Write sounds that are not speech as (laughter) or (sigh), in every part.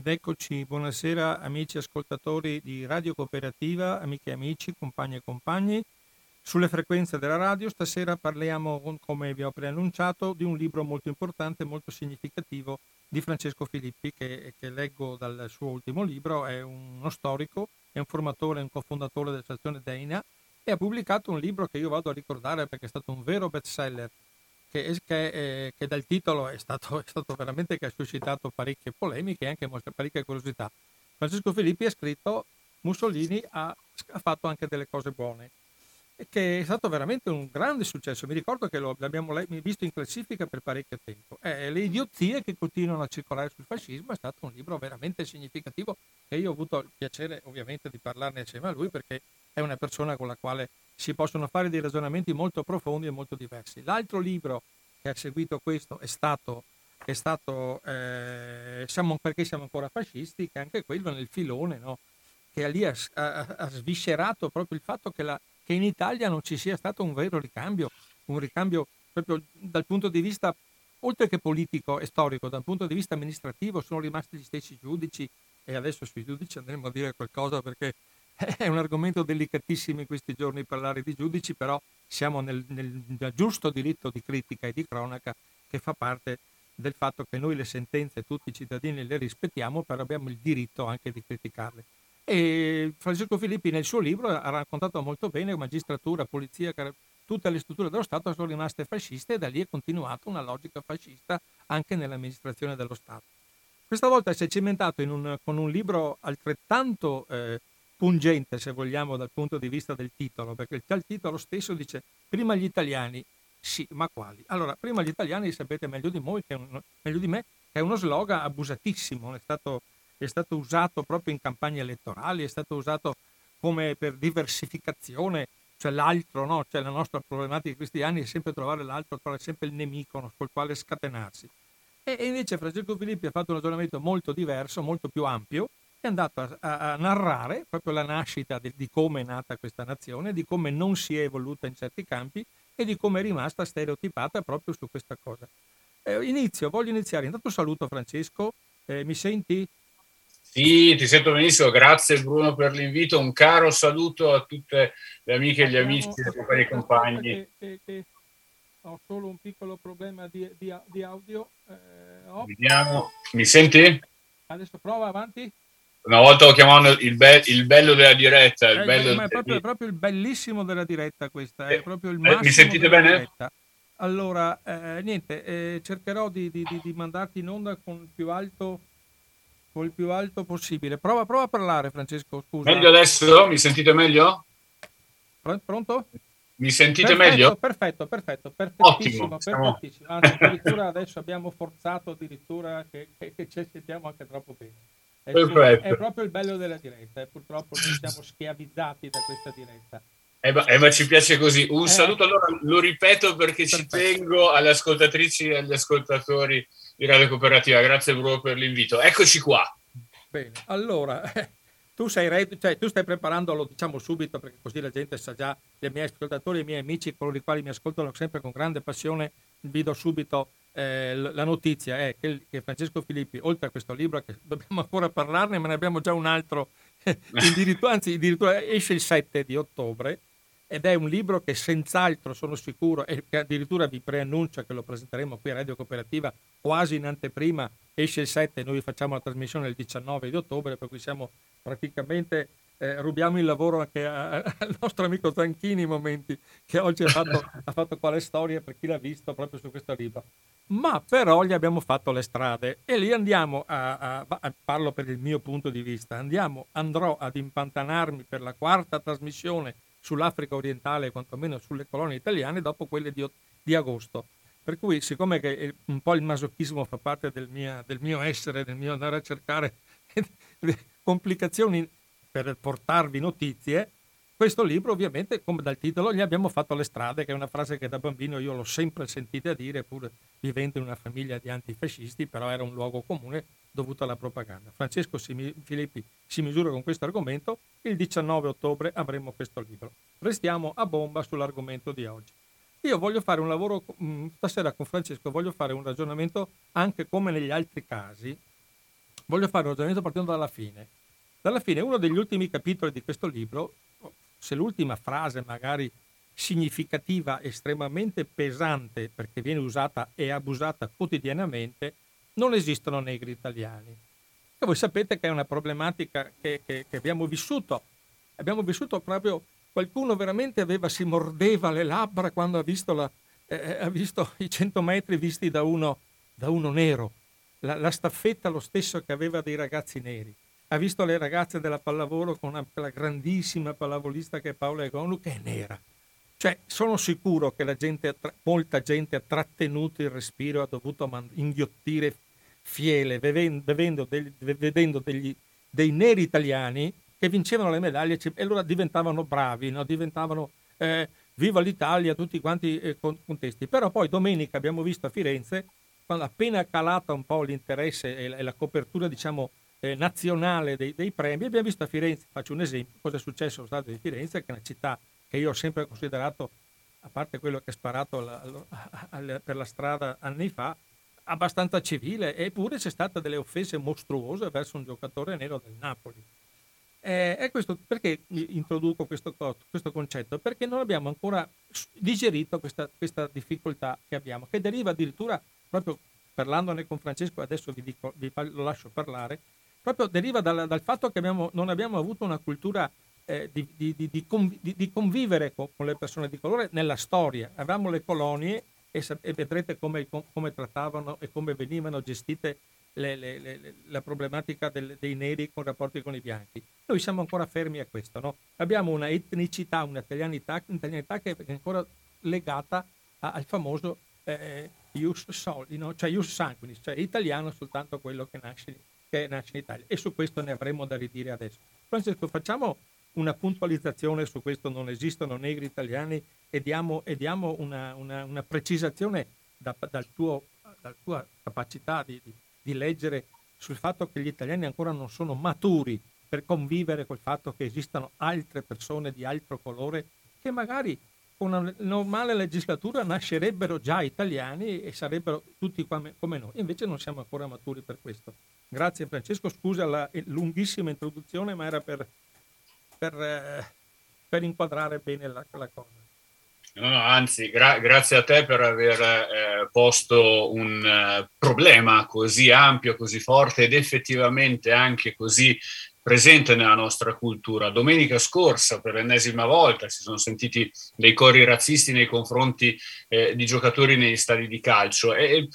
Ed eccoci, buonasera amici ascoltatori di Radio Cooperativa, amiche e amici, compagni e compagni. Sulle frequenze della radio stasera parliamo, come vi ho preannunciato, di un libro molto importante, molto significativo di Francesco Filippi che, che leggo dal suo ultimo libro, è uno storico, è un formatore, un cofondatore dell'associazione Deina e ha pubblicato un libro che io vado a ricordare perché è stato un vero bestseller che, che, eh, che dal titolo è stato, è stato, veramente che ha suscitato parecchie polemiche e anche parecchie curiosità. Francesco Filippi ha scritto Mussolini ha, ha fatto anche delle cose buone che è stato veramente un grande successo. Mi ricordo che lo abbiamo visto in classifica per parecchio tempo. Eh, le idiozie che continuano a circolare sul fascismo è stato un libro veramente significativo e io ho avuto il piacere ovviamente di parlarne assieme a lui perché è una persona con la quale si possono fare dei ragionamenti molto profondi e molto diversi. L'altro libro che ha seguito questo è stato, è stato eh, siamo, Perché siamo ancora fascisti, che anche quello nel filone, no? che lì ha, ha, ha sviscerato proprio il fatto che la, che in Italia non ci sia stato un vero ricambio, un ricambio proprio dal punto di vista, oltre che politico e storico, dal punto di vista amministrativo sono rimasti gli stessi giudici e adesso sui giudici andremo a dire qualcosa perché è un argomento delicatissimo in questi giorni parlare di giudici, però siamo nel, nel, giusto diritto di critica e di cronaca che fa parte del fatto che noi le sentenze tutti i cittadini le rispettiamo, però abbiamo il diritto anche di criticarle. E Francesco Filippi nel suo libro ha raccontato molto bene magistratura, polizia, tutte le strutture dello Stato sono rimaste fasciste e da lì è continuata una logica fascista anche nell'amministrazione dello Stato. Questa volta si è cimentato un, con un libro altrettanto eh, pungente, se vogliamo, dal punto di vista del titolo, perché il titolo stesso dice prima gli italiani, sì, ma quali? Allora, prima gli italiani sapete meglio di, un, meglio di me che è uno slogan abusatissimo, è stato è stato usato proprio in campagne elettorali, è stato usato come per diversificazione, cioè l'altro, no? cioè la nostra problematica anni è sempre trovare l'altro, trovare sempre il nemico col quale scatenarsi. E, invece Francesco Filippi ha fatto un ragionamento molto diverso, molto più ampio, è andato a, a, a narrare proprio la nascita di, di come è nata questa nazione, di come non si è evoluta in certi campi e di come è rimasta stereotipata proprio su questa cosa. Eh, inizio, voglio iniziare. Intanto saluto Francesco, eh, mi senti? Sì, ti sento benissimo, grazie Bruno per l'invito, un caro saluto a tutte le amiche e gli amici e i compagni. Che, che, ho solo un piccolo problema di, di, di audio. Eh, Vediamo, mi senti? Adesso prova avanti. Una volta lo chiamavano il, be- il bello della diretta. Il eh, bello ma è proprio, è proprio, il bellissimo della diretta questa, è eh, proprio il massimo eh, Mi sentite bene? Diretta. Allora, eh, niente, eh, cercherò di, di, di, mandarti in onda con il più alto con il più alto possibile. Prova, prova a parlare, Francesco. Scusa. Meglio adesso? Mi sentite meglio? Pronto? Mi sentite perfetto, meglio? Perfetto, perfetto, perfettissimo, Ottimo, perfettissimo. Anzi, addirittura adesso abbiamo forzato addirittura che, che, che ci sentiamo anche troppo bene. È, Perfetto. è proprio il bello della diretta e purtroppo noi siamo schiavizzati da questa diretta. Eh ma, eh, ma, ci piace così. Un eh, saluto allora, lo ripeto perché perfetto. ci tengo alle ascoltatrici e agli ascoltatori di Radio Cooperativa. Grazie Bruno per l'invito. Eccoci qua. Bene, allora, (laughs) tu, sei, cioè, tu stai preparandolo diciamo subito perché così la gente sa già, i miei ascoltatori, i miei amici, coloro i quali mi ascoltano sempre con grande passione, vi do subito eh, la notizia è che, che, Francesco Filippi, oltre a questo libro, che dobbiamo (laughs) ancora parlarne, ma ne abbiamo già un altro, (laughs) (laughs) addirittura, anzi addirittura esce il 7 di ottobre, ed è un libro che senz'altro sono sicuro e che addirittura vi preannuncia che lo presenteremo qui a Radio Cooperativa quasi in anteprima, esce il 7 noi facciamo la trasmissione il 19 di ottobre, per cui siamo praticamente, eh, rubiamo il lavoro anche a, a, al nostro amico Zanchini in momenti, che oggi ha fatto, (laughs) ha fatto quale storia per chi l'ha visto proprio su questo libro. Ma però gli abbiamo fatto le strade e lì andiamo a, a parlo per il mio punto di vista, andiamo, andrò ad impantanarmi per la quarta trasmissione sull'Africa orientale, quantomeno sulle colonie italiane, dopo quelle di, di agosto. Per cui, siccome che un po' il masochismo fa parte del mio, del mio essere, del mio andare a cercare (laughs) complicazioni per portarvi notizie, questo libro ovviamente, come dal titolo, gli abbiamo fatto le strade, che è una frase che da bambino io l'ho sempre sentita dire, pur vivendo in una famiglia di antifascisti, però era un luogo comune dovuto alla propaganda. Francesco Filippi si misura con questo argomento, il 19 ottobre avremo questo libro. Restiamo a bomba sull'argomento di oggi. Io voglio fare un lavoro, mm, stasera con Francesco voglio fare un ragionamento anche come negli altri casi, voglio fare un ragionamento partendo dalla fine. Dalla fine, uno degli ultimi capitoli di questo libro, se l'ultima frase magari significativa, estremamente pesante, perché viene usata e abusata quotidianamente, non esistono negri italiani. E voi sapete che è una problematica che, che, che abbiamo vissuto. Abbiamo vissuto proprio, qualcuno veramente aveva, si mordeva le labbra quando ha visto, la, eh, ha visto i 100 metri visti da uno, da uno nero. La, la, staffetta lo stesso che aveva dei ragazzi neri. Ha visto le ragazze della pallavolo con una, la grandissima pallavolista che è Paola Egonu, che è nera. Cioè, sono sicuro che gente, molta gente ha trattenuto il respiro, ha dovuto inghiottire fiele, vedendo, degli, vedendo degli, dei neri italiani che vincevano le medaglie e allora diventavano bravi, no? diventavano eh, viva l'Italia, tutti quanti eh, contesti. Però poi domenica abbiamo visto a Firenze, quando appena calata un po' l'interesse e la, e la copertura, diciamo, eh, nazionale dei, dei, premi, abbiamo visto a Firenze, faccio un esempio, cosa è successo allo Stato di Firenze, che è una città che io ho sempre considerato, a parte quello che ha sparato alla, alla, per la strada anni fa, abbastanza civile, eppure c'è stata delle offese mostruose verso un giocatore nero del Napoli. Eh, questo, perché introduco questo, questo, concetto? Perché non abbiamo ancora digerito questa, questa, difficoltà che abbiamo, che deriva addirittura, proprio parlandone con Francesco, adesso vi, dico, vi lo lascio parlare, proprio deriva dal, dal fatto che abbiamo, non abbiamo avuto una cultura eh, di, di, di, di, convivere con, con, le persone di colore nella storia. Avevamo le colonie e, e vedrete come, come, trattavano e come venivano gestite le, le, le, la problematica del, dei neri con rapporti con i bianchi. Noi siamo ancora fermi a questo. No? Abbiamo una etnicità, un'italianità, un'italianità che è ancora legata a, al famoso eh, ius soli, no? cioè ius sanguinis, cioè italiano soltanto quello che nasce, che nasce in Italia. E su questo ne avremo da ridire adesso. Francesco, facciamo una puntualizzazione su questo, non esistono negri italiani e diamo, e diamo una, una, una, precisazione da, dal tuo, dalla tua capacità di, di, di leggere sul fatto che gli italiani ancora non sono maturi per convivere col fatto che esistano altre persone di altro colore che magari con una normale legislatura nascerebbero già italiani e sarebbero tutti come, come noi. Invece non siamo ancora maturi per questo. Grazie Francesco, scusa la lunghissima introduzione, ma era per per, eh, per inquadrare bene la, la cosa. No, no, anzi, gra- grazie a te per aver eh, posto un uh, problema così ampio, così forte ed effettivamente anche così presente nella nostra cultura. Domenica scorsa, per l'ennesima volta, si sono sentiti dei cori razzisti nei confronti eh, di giocatori negli stadi di calcio. E, e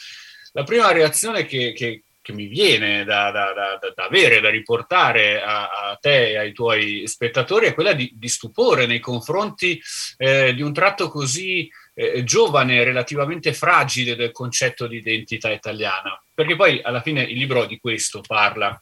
la prima reazione che, che, che mi viene da, da, da, da, avere, da riportare a, a, te e ai tuoi spettatori è quella di, di stupore nei confronti eh, di un tratto così eh, giovane, relativamente fragile del concetto di identità italiana. Perché poi alla fine il libro di questo parla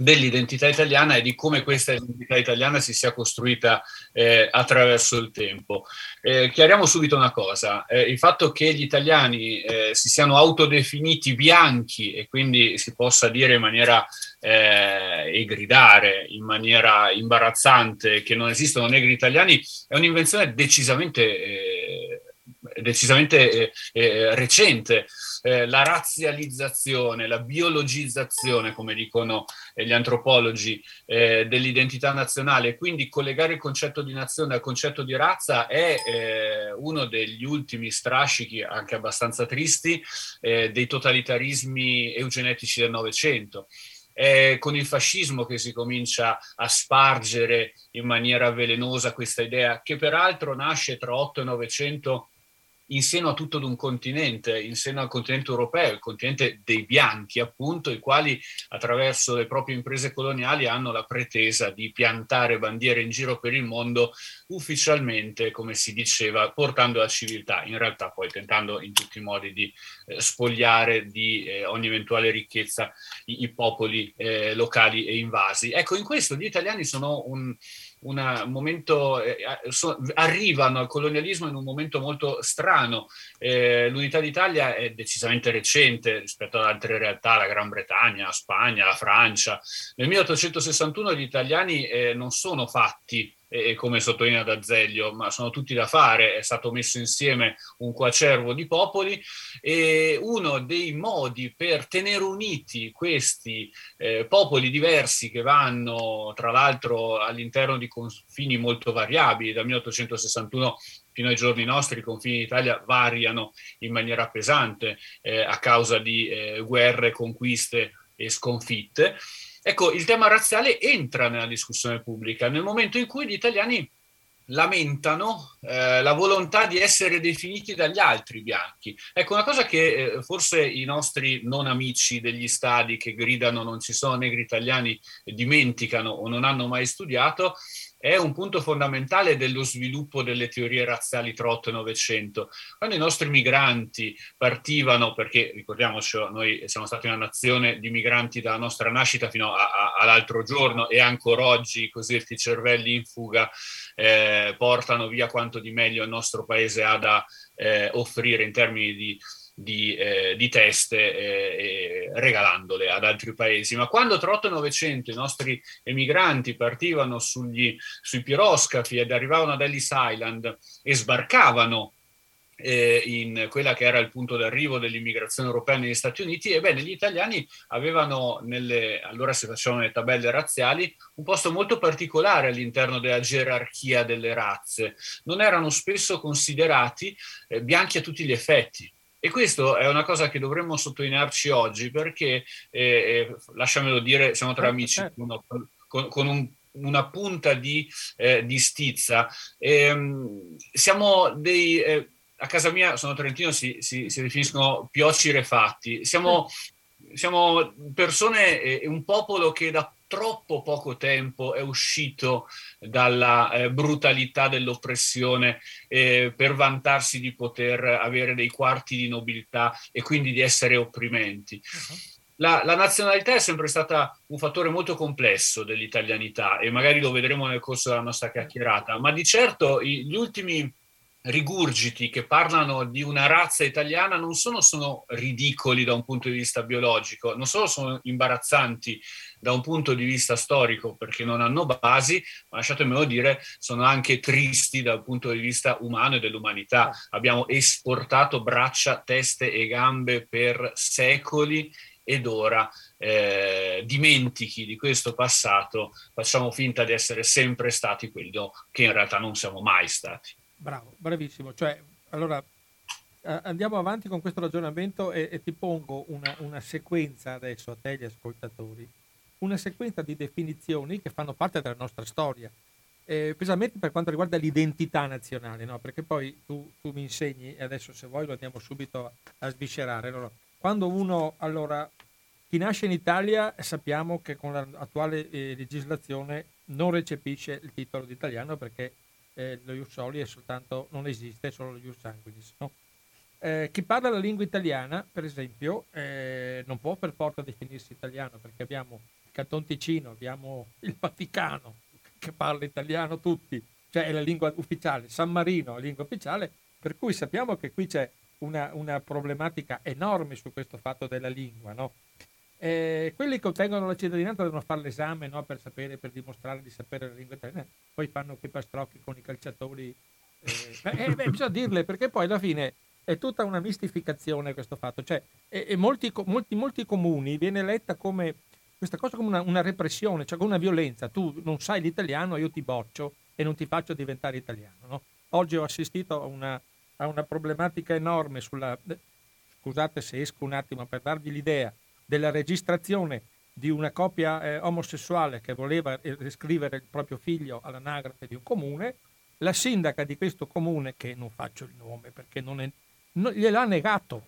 dell'identità italiana e di come questa identità italiana si sia costruita eh, attraverso il tempo. Eh, chiariamo subito una cosa, eh, il fatto che gli italiani eh, si siano autodefiniti bianchi e quindi si possa dire in maniera eh, e gridare in maniera imbarazzante che non esistono negri italiani è un'invenzione decisamente, eh, decisamente recente eh, la razzializzazione, la biologizzazione, come dicono eh, gli antropologi, eh, dell'identità nazionale. Quindi collegare il concetto di nazione al concetto di razza è eh, uno degli ultimi strascichi, anche abbastanza tristi, eh, dei totalitarismi eugenetici del Novecento. È con il fascismo che si comincia a spargere in maniera velenosa questa idea, che peraltro nasce tra 8 e 900 in seno a tutto un continente, in seno al continente europeo, il continente dei bianchi, appunto, i quali attraverso le proprie imprese coloniali hanno la pretesa di piantare bandiere in giro per il mondo ufficialmente, come si diceva, portando la civiltà, in realtà poi tentando in tutti i modi di eh, spogliare di eh, ogni eventuale ricchezza i, i popoli eh, locali e invasi. Ecco, in questo gli italiani sono un un momento, eh, so, arrivano al colonialismo in un momento molto strano. Eh, l'unità d'Italia è decisamente recente rispetto ad altre realtà, la Gran Bretagna, la Spagna, la Francia. Nel 1861 gli italiani eh, non sono fatti e, come sottolinea D'Azeglio, ma sono tutti da fare, è stato messo insieme un quacervo di popoli e uno dei modi per tenere uniti questi eh, popoli diversi che vanno tra l'altro all'interno di confini molto variabili, dal 1861 fino ai giorni nostri i confini d'Italia variano in maniera pesante eh, a causa di eh, guerre, conquiste e sconfitte. Ecco, il tema razziale entra nella discussione pubblica nel momento in cui gli italiani lamentano eh, la volontà di essere definiti dagli altri bianchi. Ecco, una cosa che eh, forse i nostri non amici degli stadi che gridano non ci sono negri italiani dimenticano o non hanno mai studiato è un punto fondamentale dello sviluppo delle teorie razziali tra 8 e 900. Quando i nostri migranti partivano, perché ricordiamoci, noi siamo stati una nazione di migranti dalla nostra nascita fino a, a, all'altro giorno e ancora oggi i cosiddetti cervelli in fuga eh, portano via quanto di meglio il nostro paese ha da eh, offrire in termini di di, eh, di teste eh, regalandole ad altri paesi. Ma quando tra 8 e 900 i nostri emigranti partivano sugli, sui piroscafi ed arrivavano ad Ellis Island e sbarcavano eh, in quella che era il punto d'arrivo dell'immigrazione europea negli Stati Uniti, ebbene gli italiani avevano, nelle, allora si facevano le tabelle razziali, un posto molto particolare all'interno della gerarchia delle razze. Non erano spesso considerati eh, bianchi a tutti gli effetti, e questo è una cosa che dovremmo sottolinearci oggi perché, eh, eh lasciamelo dire, siamo tra amici, certo. uno, con, con un, una punta di, eh, di stizza. Ehm, siamo dei... Eh, a casa mia, sono trentino, si, si, si definiscono pioci refatti. Siamo, siamo persone e un popolo che da troppo poco tempo è uscito dalla eh, brutalità dell'oppressione eh, per vantarsi di poter avere dei quarti di nobiltà e quindi di essere opprimenti. Uh-huh. La, la, nazionalità è sempre stata un fattore molto complesso dell'italianità e magari lo vedremo nel corso della nostra chiacchierata, ma di certo gli ultimi rigurgiti che parlano di una razza italiana non solo sono ridicoli da un punto di vista biologico, non solo sono imbarazzanti da un punto di vista storico perché non hanno basi, ma lasciatemelo dire, sono anche tristi dal punto di vista umano e dell'umanità. Abbiamo esportato braccia, teste e gambe per secoli ed ora eh, dimentichi di questo passato, facciamo finta di essere sempre stati quello che in realtà non siamo mai stati. Bravo, bravissimo. Cioè, allora eh, andiamo avanti con questo ragionamento e, e ti pongo una, una, sequenza adesso a te gli ascoltatori, una sequenza di definizioni che fanno parte della nostra storia, eh, specialmente per quanto riguarda l'identità nazionale, no? perché poi tu, tu, mi insegni, e adesso se vuoi lo andiamo subito a, a sviscerare. Allora, quando uno, allora, chi nasce in Italia sappiamo che con l'attuale eh, legislazione non recepisce il titolo di italiano perché eh, lo ius soli è soltanto, non esiste, è solo lo ius sanguinis. No? Eh, chi parla la lingua italiana, per esempio, eh, non può per forza definirsi italiano perché abbiamo il Canton Ticino, abbiamo il Vaticano che parla italiano tutti, cioè è la lingua ufficiale, San Marino è la lingua ufficiale, per cui sappiamo che qui c'è una, una problematica enorme su questo fatto della lingua, no? Eh, quelli che ottengono la cittadinanza devono fare l'esame no? per sapere, per dimostrare di sapere la lingua italiana, poi fanno quei pastrocchi con i calciatori. Eh, eh, beh, bisogna dirle perché poi alla fine è tutta una mistificazione questo fatto. Cioè, e, e molti, molti, molti, comuni viene letta come questa cosa come una, una, repressione, cioè come una violenza. Tu non sai l'italiano, io ti boccio e non ti faccio diventare italiano. No? Oggi ho assistito a una, a una problematica enorme sulla. Scusate se esco un attimo per darvi l'idea della registrazione di una coppia eh, omosessuale che voleva iscrivere il proprio figlio all'anagrafe di un comune, la sindaca di questo comune, che non faccio il nome perché non è, no, gliel'ha negato.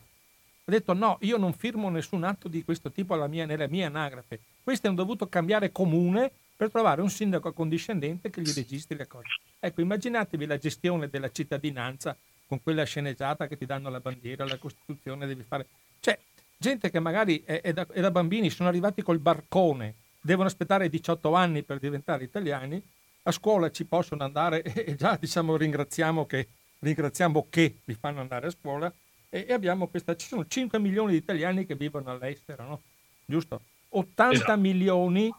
Ha detto no, io non firmo nessun atto di questo tipo mia, nella mia anagrafe. Questi hanno dovuto cambiare comune per trovare un sindaco accondiscendente che gli registri le cose. Ecco, immaginatevi la gestione della cittadinanza con quella sceneggiata che ti danno la bandiera, la Costituzione, devi fare... Cioè, gente che magari è, è, da, è, da, bambini, sono arrivati col barcone, devono aspettare 18 anni per diventare italiani, a scuola ci possono andare (laughs) e già diciamo ringraziamo che, ringraziamo che li fanno andare a scuola e, e abbiamo questa, ci sono 5 milioni di italiani che vivono all'estero, no? Giusto? 80 esatto. milioni,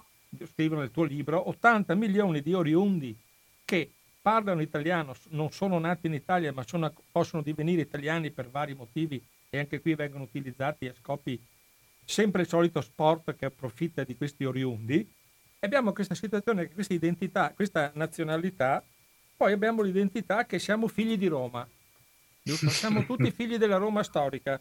scrivo nel tuo libro, 80 milioni di oriundi che parlano italiano, non sono nati in Italia, ma sono, possono divenire italiani per vari motivi e anche qui vengono utilizzati a scopi sempre il solito sport che approfitta di questi oriundi. E abbiamo questa situazione, questa identità, questa nazionalità, poi abbiamo l'identità che siamo figli di Roma. Giusto? (laughs) Siamo tutti figli della Roma storica.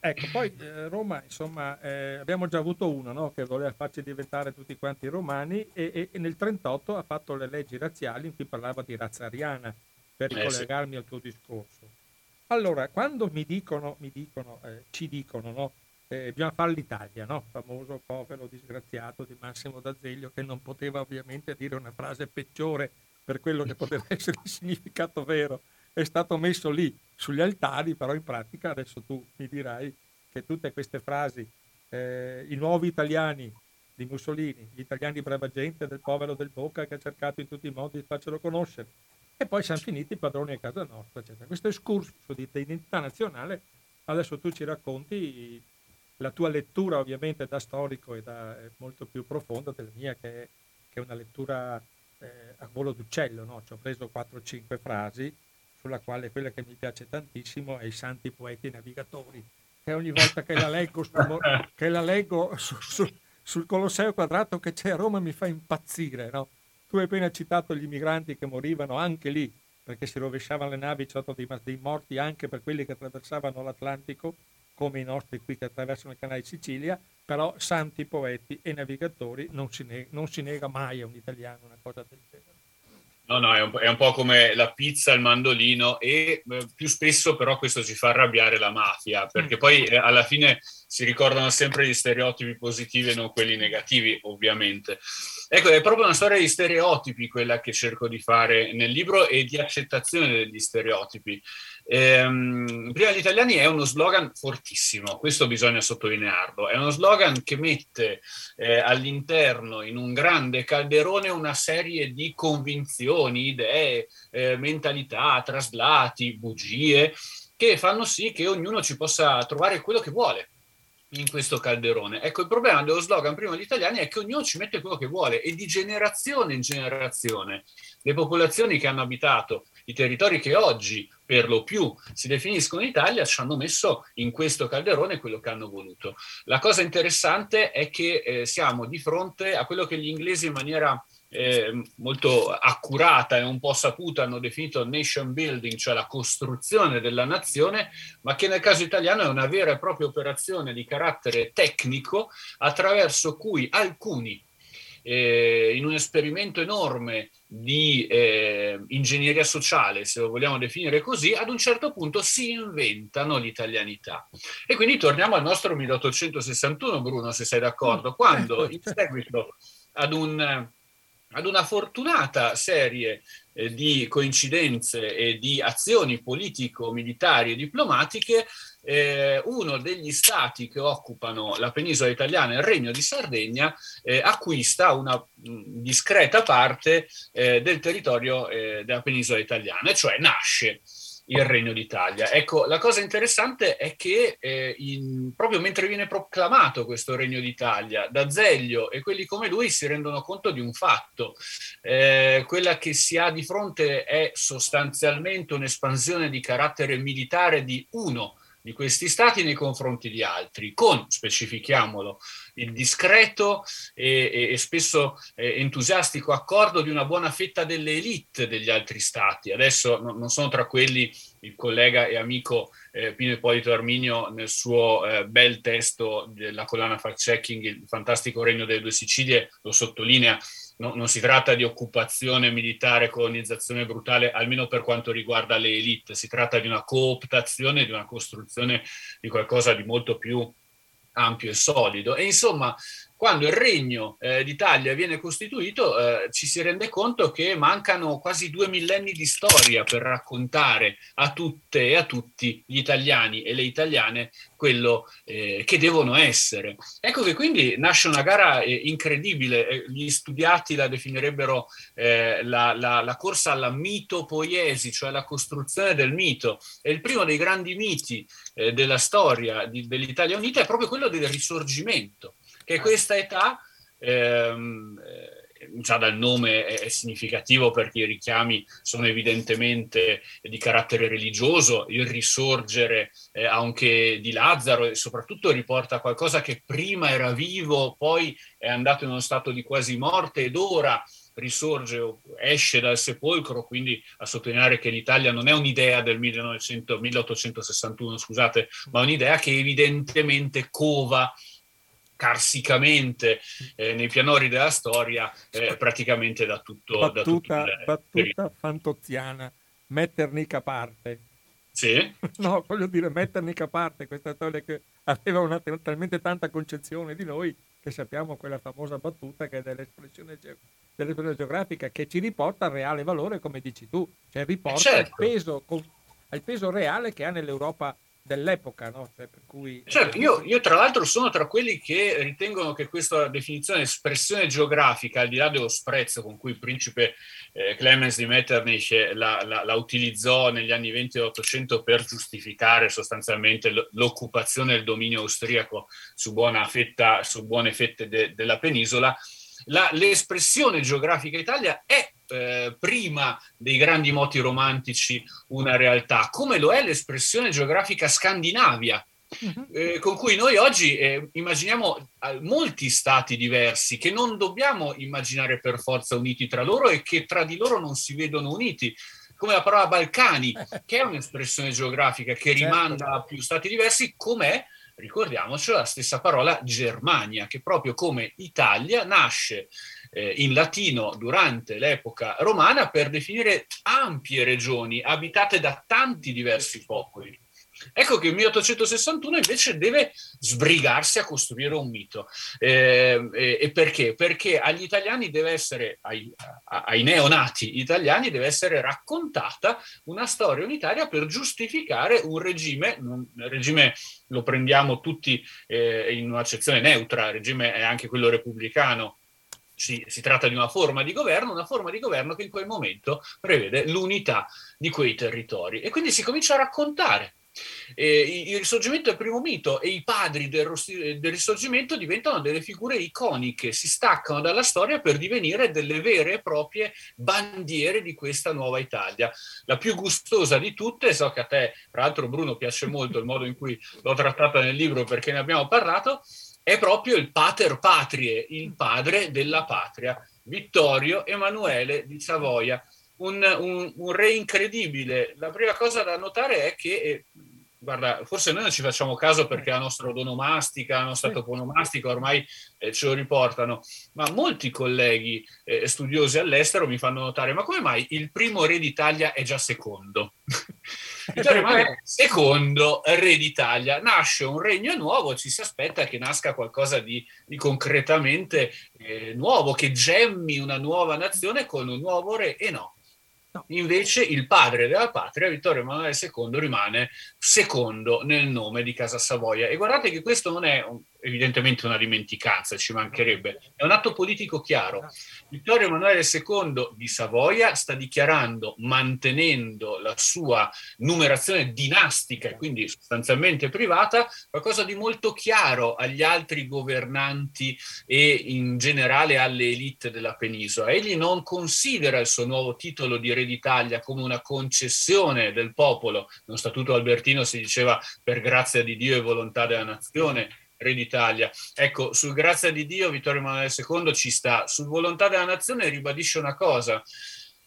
Ecco, poi eh, Roma, insomma, eh, abbiamo già avuto uno no? che voleva farci diventare tutti quanti romani e, e, e nel 1938 ha fatto le leggi razziali in cui parlava di razza ariana, per eh sì. al tuo discorso. Allora, quando mi dicono, mi dicono eh, ci dicono, no? Eh, bisogna fare l'Italia, no? famoso povero disgraziato di Massimo D'Azeglio che non poteva ovviamente dire una frase peggiore per quello che poteva (laughs) essere il significato vero è stato messo lì sugli altari, però in pratica adesso tu mi dirai che tutte queste frasi, eh, i nuovi italiani di Mussolini, gli italiani brava gente del povero del Bocca che ha cercato in tutti i modi di farcelo conoscere, e poi siamo finiti padroni a casa nostra, eccetera. Questo escurso di identità nazionale, adesso tu ci racconti la tua lettura ovviamente da storico e da eh, molto più profonda della mia che è, che è una lettura eh, a volo d'uccello, no? ci ho preso 4-5 frasi sulla quale quella che mi piace tantissimo è i santi poeti navigatori, che ogni volta che la leggo, sul, che la leggo su, su, sul Colosseo quadrato che c'è a Roma mi fa impazzire. No? Tu hai appena citato gli immigranti che morivano anche lì, perché si rovesciavano le navi, c'erano dei, dei morti anche per quelli che attraversavano l'Atlantico, come i nostri qui che attraversano il canale Sicilia, però santi poeti e navigatori non si, nega, non si nega mai a un italiano una cosa del genere. No, no, è un, è un, po' come la pizza, il mandolino e eh, più spesso però questo ci fa arrabbiare la mafia, perché mm. poi eh, alla fine si ricordano sempre gli stereotipi positivi e non quelli negativi, ovviamente. Ecco, è proprio una storia di stereotipi quella che cerco di fare nel libro e di accettazione degli stereotipi. Ehm, prima gli italiani è uno slogan fortissimo, questo bisogna sottolinearlo. È uno slogan che mette eh, all'interno, in un grande calderone, una serie di convinzioni, idee, eh, mentalità, traslati, bugie, che fanno sì che ognuno ci possa trovare quello che vuole in questo calderone. Ecco, il problema dello slogan prima degli italiani è che ognuno ci mette quello che vuole e di generazione in generazione le popolazioni che hanno abitato i territori che oggi per lo più si definiscono Italia ci hanno messo in questo calderone quello che hanno voluto. La cosa interessante è che eh, siamo di fronte a quello che gli inglesi in maniera eh, molto accurata e un po' saputa hanno definito nation building, cioè la costruzione della nazione, ma che nel caso italiano è una vera e propria operazione di carattere tecnico attraverso cui alcuni eh, in un esperimento enorme di eh, ingegneria sociale, se lo vogliamo definire così, ad un certo punto si inventano l'italianità. E quindi torniamo al nostro 1861, Bruno, se sei d'accordo, quando in seguito ad un ad una fortunata serie eh, di coincidenze e di azioni politico-militari e diplomatiche, eh, uno degli stati che occupano la penisola italiana, il Regno di Sardegna, eh, acquista una mh, discreta parte eh, del territorio eh, della penisola italiana, cioè nasce il Regno d'Italia. Ecco, la cosa interessante è che eh, in, proprio mentre viene proclamato questo Regno d'Italia, D'Azeglio e quelli come lui si rendono conto di un fatto. Eh, quella che si ha di fronte è sostanzialmente un'espansione di carattere militare di uno di questi stati nei confronti di altri, con, specifichiamolo, il discreto e, e, spesso eh, entusiastico accordo di una buona fetta delle elite degli altri stati. Adesso no, non sono tra quelli il collega e amico eh, Pino Ippolito Arminio nel suo eh, bel testo della collana fact-checking, il fantastico regno delle due Sicilie, lo sottolinea no, non si tratta di occupazione militare, colonizzazione brutale, almeno per quanto riguarda le elite, si tratta di una cooptazione, di una costruzione di qualcosa di molto più ampio e solido. E insomma, quando il regno eh, d'Italia viene costituito eh, ci si rende conto che mancano quasi due millenni di storia per raccontare a tutte e a tutti gli italiani e le italiane quello eh, che devono essere. Ecco che quindi nasce una gara eh, incredibile, eh, gli studiati la definirebbero eh, la, la, la, corsa alla mitopoiesi, cioè la costruzione del mito. E il primo dei grandi miti della storia di, dell'Italia Unita è proprio quello del risorgimento che questa età ehm, già dal nome è, significativo perché i richiami sono evidentemente di carattere religioso, il risorgere eh, anche di Lazzaro e soprattutto riporta qualcosa che prima era vivo, poi è andato in uno stato di quasi morte ed ora risorge esce dal sepolcro, quindi a sottolineare che l'Italia non è un'idea del 1900, 1861, scusate, ma un'idea che evidentemente cova carsicamente eh, nei pianori della storia eh, praticamente da tutto, battuta, da tutto il battuta fantoziana. Metternica parte. Sì. (laughs) no voglio dire metternica parte questa storia che aveva una, talmente tanta concezione di noi che sappiamo quella famosa battuta che è dell'espressione, ge- dell'espressione geografica che ci riporta al reale valore come dici tu. Cioè riporta certo. il peso, al peso reale che ha nell'Europa dell'epoca, no? Cioè, per cui... Certo, io, io, tra l'altro sono tra quelli che ritengono che questa definizione espressione geografica, al di là dello sprezzo con cui il principe eh, Clemens di Metternich la, la, la, utilizzò negli anni 20 e 800 per giustificare sostanzialmente l'occupazione del dominio austriaco su, fetta, su buone fette de, della penisola, la, l'espressione geografica Italia è eh, prima dei grandi moti romantici una realtà, come lo è l'espressione geografica Scandinavia, Uh-huh. Eh, con cui noi oggi eh, immaginiamo eh, molti stati diversi che non dobbiamo immaginare per forza uniti tra loro e che tra di loro non si vedono uniti, come la parola Balcani, (laughs) che è un'espressione geografica che certo. rimanda a più stati diversi, com'è, ricordiamoci, la stessa parola Germania, che proprio come Italia nasce eh, in latino durante l'epoca romana per definire ampie regioni abitate da tanti diversi popoli. Ecco che il 1861 invece deve sbrigarsi a costruire un mito. Eh, e perché? Perché agli italiani deve essere, ai, ai, neonati italiani, deve essere raccontata una storia unitaria per giustificare un regime, un regime lo prendiamo tutti eh, in un'accezione neutra, il regime è anche quello repubblicano, si, si, tratta di una forma di governo, una forma di governo che in quel momento prevede l'unità di quei territori. E quindi si comincia a raccontare. Eh, il risorgimento è il primo mito e i padri del, del, risorgimento diventano delle figure iconiche, si staccano dalla storia per divenire delle vere e proprie bandiere di questa nuova Italia. La più gustosa di tutte, so che a te, tra l'altro Bruno, piace molto il modo in cui l'ho trattata nel libro perché ne abbiamo parlato, è proprio il pater patrie, il padre della patria, Vittorio Emanuele di Savoia. Un, un, un, re incredibile. La prima cosa da notare è che, eh, guarda, forse noi non ci facciamo caso perché la nostra odonomastica, la nostra toponomastica ormai eh, ce lo riportano, ma molti colleghi eh, studiosi all'estero mi fanno notare, ma come mai il primo re d'Italia è già secondo? (laughs) Emanuele secondo re d'Italia. Nasce un regno nuovo, ci si aspetta che nasca qualcosa di, di concretamente eh, nuovo, che gemmi una nuova nazione con un nuovo re, e no. No. Invece il padre della patria, Vittorio Emanuele II, rimane secondo nel nome di Casa Savoia. E guardate che questo non è un, evidentemente una dimenticanza, ci mancherebbe, è un atto politico chiaro. Vittorio Emanuele II di Savoia sta dichiarando, mantenendo la sua numerazione dinastica e quindi sostanzialmente privata, qualcosa di molto chiaro agli altri governanti e in generale alle elite della penisola. Egli non considera il suo nuovo titolo di re d'Italia come una concessione del popolo. Nello Statuto Albertino si diceva per grazia di Dio e volontà della nazione Re d'Italia. Ecco, sul grazia di Dio Vittorio Emanuele II ci sta, sul volontà della nazione ribadisce una cosa,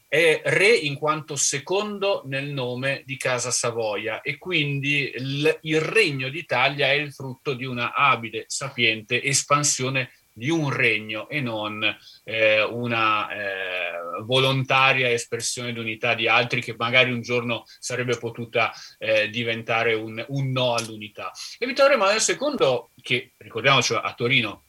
è re in quanto secondo nel nome di Casa Savoia e quindi il, il regno d'Italia è il frutto di una abile, sapiente espansione di un regno e non eh, una eh, volontaria espressione di unità di altri che magari un giorno sarebbe potuta eh, diventare un, un, no all'unità. E Vittorio Emanuele II, che ricordiamoci a Torino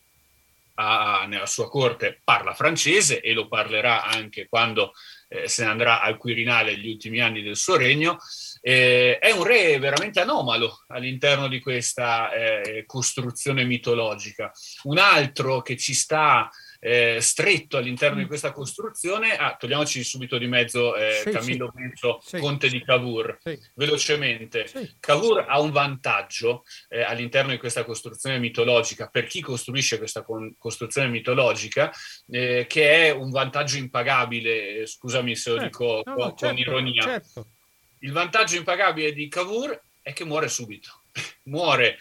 a, nella sua corte parla francese e lo parlerà anche quando eh, se ne andrà al Quirinale gli ultimi anni del suo regno, eh, è un re veramente anomalo all'interno di questa eh, costruzione mitologica. Un altro che ci sta eh, stretto all'interno di mm. questa costruzione. Ah, togliamoci subito di mezzo eh, sì, Camillo sì. Benzo, sì. conte di Cavour, velocemente. Cavour ha un vantaggio eh, all'interno di questa costruzione mitologica, per chi costruisce questa con- costruzione mitologica, eh, che è un vantaggio impagabile, scusami se lo certo. dico no, con, certo, con ironia. Certo. Il vantaggio impagabile di Cavour è che muore subito (laughs) muore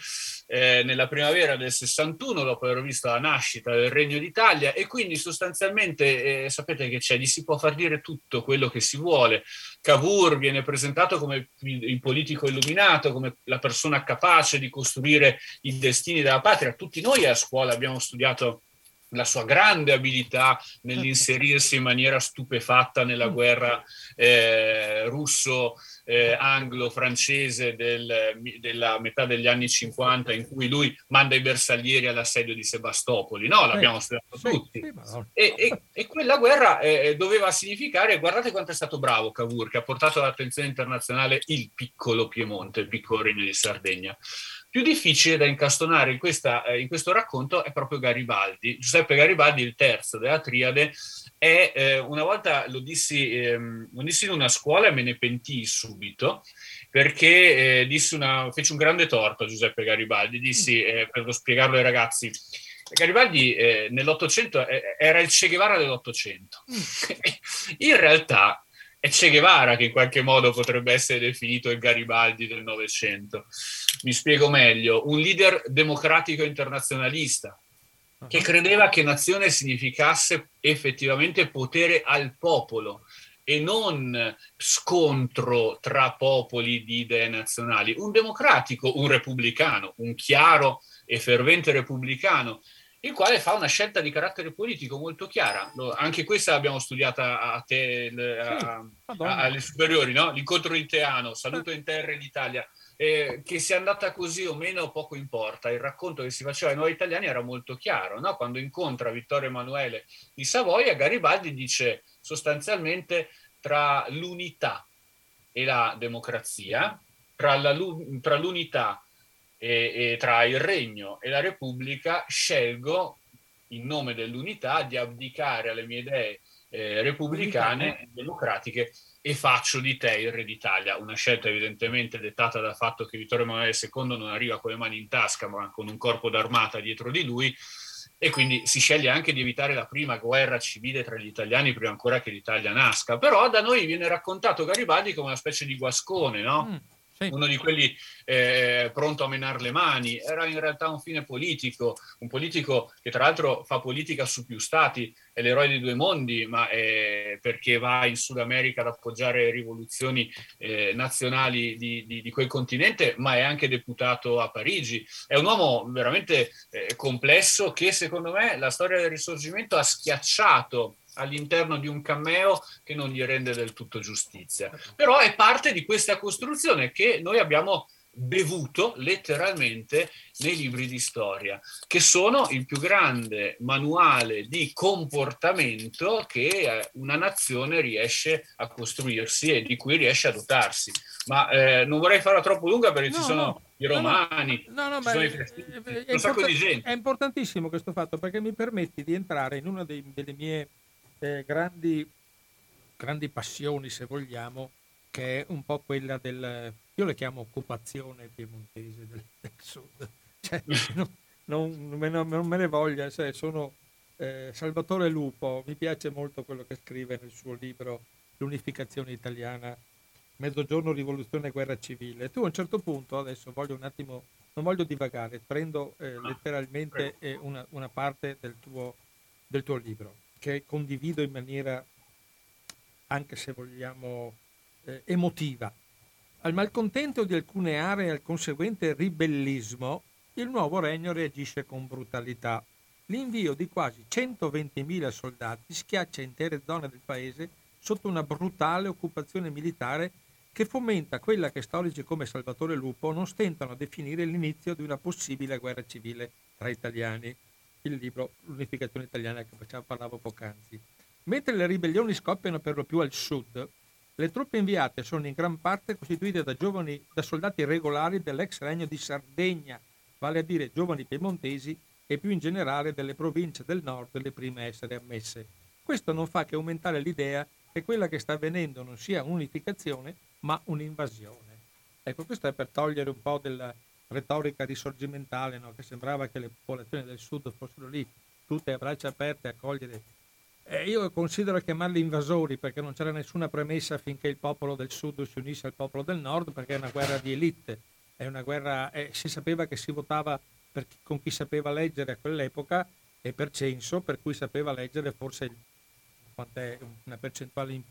eh, nella primavera del 61 dopo aver visto la nascita del Regno d'Italia e quindi sostanzialmente eh, sapete che c'è, gli si può far dire tutto quello che si vuole. Cavour viene presentato come il politico illuminato, come la persona capace di costruire i destini della patria. Tutti noi a scuola abbiamo studiato la sua grande abilità nell'inserirsi in maniera stupefatta nella guerra eh, russo eh, anglo-francese del, della metà degli anni 50 in cui lui manda i bersaglieri all'assedio di Sebastopoli, no? L'abbiamo studiato tutti. E, e, e quella guerra eh, doveva significare, guardate quanto è stato bravo Cavour, che ha portato all'attenzione internazionale il piccolo Piemonte, il piccolo regno di Sardegna. Più difficile da incastonare in, questa, eh, in questo racconto è proprio Garibaldi. Giuseppe Garibaldi, il terzo della triade, è, eh, una volta lo dissi, ehm, lo dissi, in una scuola e me ne pentii subito, perché eh, dissi una, feci un grande torto a Giuseppe Garibaldi, dissi, mm. eh, per spiegarlo ai ragazzi, Garibaldi eh, nell'Ottocento eh, era il Che Guevara dell'Ottocento. Mm. (laughs) in realtà è Che Guevara che in qualche modo potrebbe essere definito il Garibaldi del Novecento. Mi spiego meglio, un leader democratico internazionalista che uh-huh. credeva che nazione significasse effettivamente potere al popolo e non scontro tra popoli di idee nazionali. Un democratico, un repubblicano, un chiaro e fervente repubblicano il quale fa una scelta di carattere politico molto chiara. Anche questa l'abbiamo studiata a te, a, sì, a, alle superiori, no? l'incontro di Teano, saluto in terra d'Italia. Eh, che sia andata così o meno poco importa, il racconto che si faceva ai nuovi italiani era molto chiaro. No? Quando incontra Vittorio Emanuele di Savoia, Garibaldi dice sostanzialmente tra l'unità e la democrazia, tra, la, tra l'unità e, e tra il regno e la repubblica scelgo in nome dell'unità di abdicare alle mie idee eh, repubblicane e democratiche e faccio di te il re d'Italia. Una scelta evidentemente dettata dal fatto che Vittorio Emanuele II non arriva con le mani in tasca, ma con un corpo d'armata dietro di lui, e quindi si sceglie anche di evitare la prima guerra civile tra gli italiani prima ancora che l'Italia nasca. Però da noi viene raccontato Garibaldi come una specie di guascone, no? Mm sì. uno di quelli eh, pronto a menare le mani, era in realtà un fine politico, un politico che tra l'altro fa politica su più stati, è l'eroe dei due mondi, ma è perché va in Sud America ad appoggiare rivoluzioni eh, nazionali di, di, di, quel continente, ma è anche deputato a Parigi. È un uomo veramente eh, complesso che secondo me la storia del risorgimento ha schiacciato all'interno di un cameo che non gli rende del tutto giustizia. Però è parte di questa costruzione che noi abbiamo bevuto letteralmente nei libri di storia, che sono il più grande manuale di comportamento che eh, una nazione riesce a costruirsi e di cui riesce a dotarsi. Ma eh, non vorrei farla troppo lunga perché no, ci sono no, i romani, no, no, sono i è, è, un sacco di gente. È importantissimo questo fatto perché mi permetti di entrare in una dei, delle mie eh, grandi, grandi passioni, se vogliamo, che è un po' quella del, io le chiamo occupazione piemontese del, del sud. (laughs) Cioè, (laughs) no, non, non, me, non, me ne voglia, cioè, sono eh, Salvatore Lupo, mi piace molto quello che scrive nel suo libro L'unificazione italiana, Mezzogiorno, rivoluzione e guerra civile. Tu a un certo punto, adesso voglio un attimo, non voglio divagare, prendo eh, letteralmente eh, una, una, parte del tuo, del tuo libro che condivido in maniera, anche se vogliamo, eh, emotiva. Al malcontento di alcune aree e al conseguente ribellismo, il nuovo regno reagisce con brutalità. L'invio di quasi 120.000 soldati schiaccia intere zone del paese sotto una brutale occupazione militare che fomenta quella che storici come Salvatore Lupo non stentano a definire l'inizio di una possibile guerra civile tra italiani il libro L'unificazione italiana che facciamo, parlavo poc'anzi. Mentre le ribellioni scoppiano per lo più al sud, le truppe inviate sono in gran parte costituite da, giovani, da soldati regolari dell'ex regno di Sardegna, vale a dire giovani piemontesi e più in generale delle province del nord le prime a essere ammesse. Questo non fa che aumentare l'idea che quella che sta avvenendo non sia un'unificazione, ma un'invasione. Ecco, questo è per togliere un po' della retorica risorgimentale, no? che sembrava che le popolazioni del sud fossero lì tutte a braccia aperte a cogliere. Eh, io considero chiamarli invasori perché non c'era nessuna premessa finché il popolo del sud si unisse al popolo del nord, perché è una guerra di elite, è una guerra, eh, si sapeva che si votava per, con chi sapeva leggere a quell'epoca e per censo, per cui sapeva leggere forse una percentuale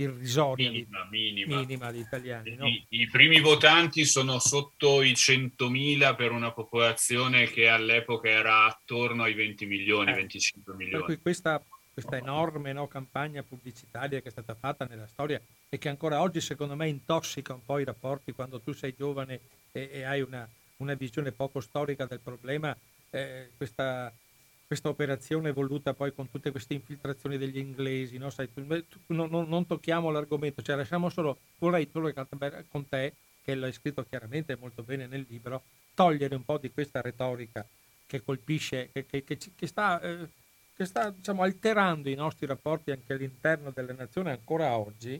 irrisoria minima, di, minima. minima di italiani. No? I, I, primi votanti sono sotto i 100.000 per una popolazione che all'epoca era attorno ai 20 milioni, eh, 25 milioni. Per cui questa, questa enorme no, campagna pubblicitaria che è stata fatta nella storia e che ancora oggi secondo me intossica un po' i rapporti quando tu sei giovane e, e hai una, una, visione poco storica del problema, eh, questa questa operazione voluta poi con tutte queste infiltrazioni degli inglesi, no? Sai, non, non, non, tocchiamo l'argomento, cioè lasciamo solo, vorrei solo con te, che l'hai scritto chiaramente molto bene nel libro, togliere un po' di questa retorica che colpisce, che, che, che, che sta, eh, sta diciamo, alterando i nostri rapporti anche all'interno delle nazioni ancora oggi.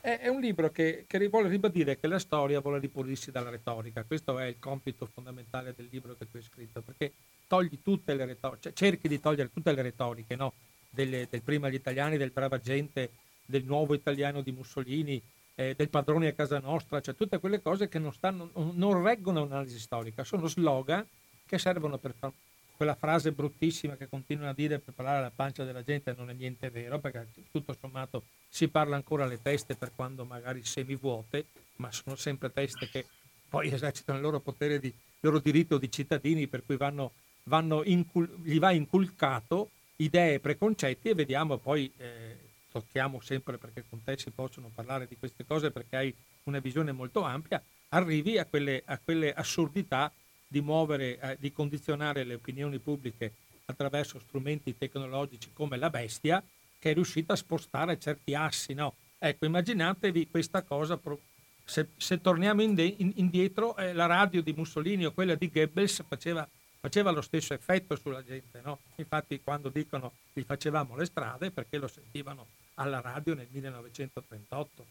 È, è un libro che, vuole ribadire che la storia vuole ripulirsi dalla retorica, questo è il compito fondamentale del libro che tu hai scritto, perché togli tutte le retoriche, cioè cerchi di togliere tutte le retoriche, no? Delle, del prima gli italiani, del brava gente, del nuovo italiano di Mussolini, eh, del padrone a casa nostra, cioè tutte quelle cose che non, stanno, non reggono un'analisi storica, sono slogan che servono per fare quella frase bruttissima che continuano a dire per parlare alla pancia della gente non è niente vero, perché tutto sommato si parla ancora alle teste per quando magari semivuote, ma sono sempre teste che poi esercitano il loro potere di il loro diritto di cittadini, per cui vanno incul- gli va inculcato idee, preconcetti e vediamo poi, eh, tocchiamo sempre perché con te si possono parlare di queste cose perché hai una visione molto ampia, arrivi a quelle, a quelle assurdità di muovere, eh, di condizionare le opinioni pubbliche attraverso strumenti tecnologici come la bestia che è riuscita a spostare certi assi. No? Ecco, immaginatevi questa cosa, se, se torniamo indietro, eh, la radio di Mussolini o quella di Goebbels faceva faceva lo stesso effetto sulla gente. No? Infatti quando dicono li facevamo le strade perché lo sentivano alla radio nel 1938.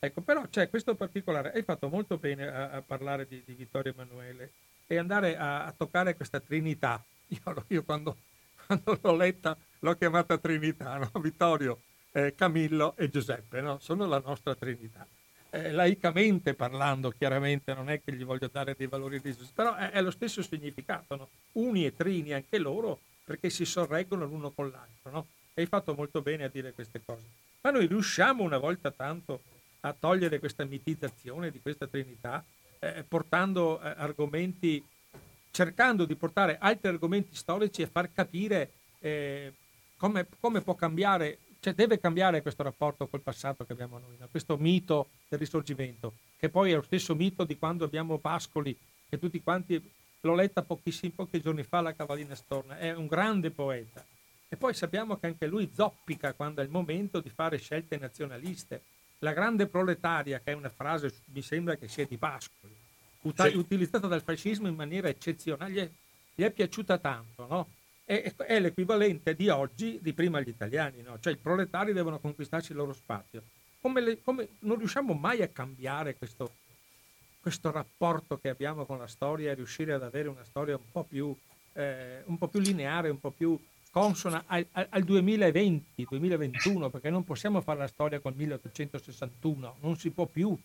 Ecco, però c'è questo particolare, hai fatto molto bene a, a parlare di, di, Vittorio Emanuele e andare a, a toccare questa Trinità. (laughs) Io, io quando, quando, l'ho letta l'ho chiamata Trinità, no? Vittorio, eh, Camillo e Giuseppe, no? sono la nostra Trinità eh, laicamente parlando, chiaramente non è che gli voglio dare dei valori religiosi, però è, è, lo stesso significato, no? uni e trini anche loro, perché si sorreggono l'uno con l'altro. No? Hai fatto molto bene a dire queste cose. Ma noi riusciamo una volta tanto a togliere questa mitizzazione di questa Trinità, eh, portando eh, argomenti, cercando di portare altri argomenti storici e far capire eh, come, come può cambiare cioè deve cambiare questo rapporto col passato che abbiamo noi, no? questo mito del risorgimento, che poi è lo stesso mito di quando abbiamo Pascoli, che tutti quanti, l'ho letta pochissimi, pochi giorni fa, la Cavallina Storna, è un grande poeta. E poi sappiamo che anche lui zoppica quando è il momento di fare scelte nazionaliste. La grande proletaria, che è una frase, mi sembra che sia di Pascoli, sì. utilizzata dal fascismo in maniera eccezionale, gli è, gli è piaciuta tanto, no? È, è l'equivalente di oggi di prima gli italiani, no? cioè i proletari devono conquistarsi il loro spazio. Come, le, come non riusciamo mai a cambiare questo, questo, rapporto che abbiamo con la storia e riuscire ad avere una storia un po' più, eh, un po più lineare, un po' più consona al, al 2020, 2021, perché non possiamo fare la storia col 1861, non si può più.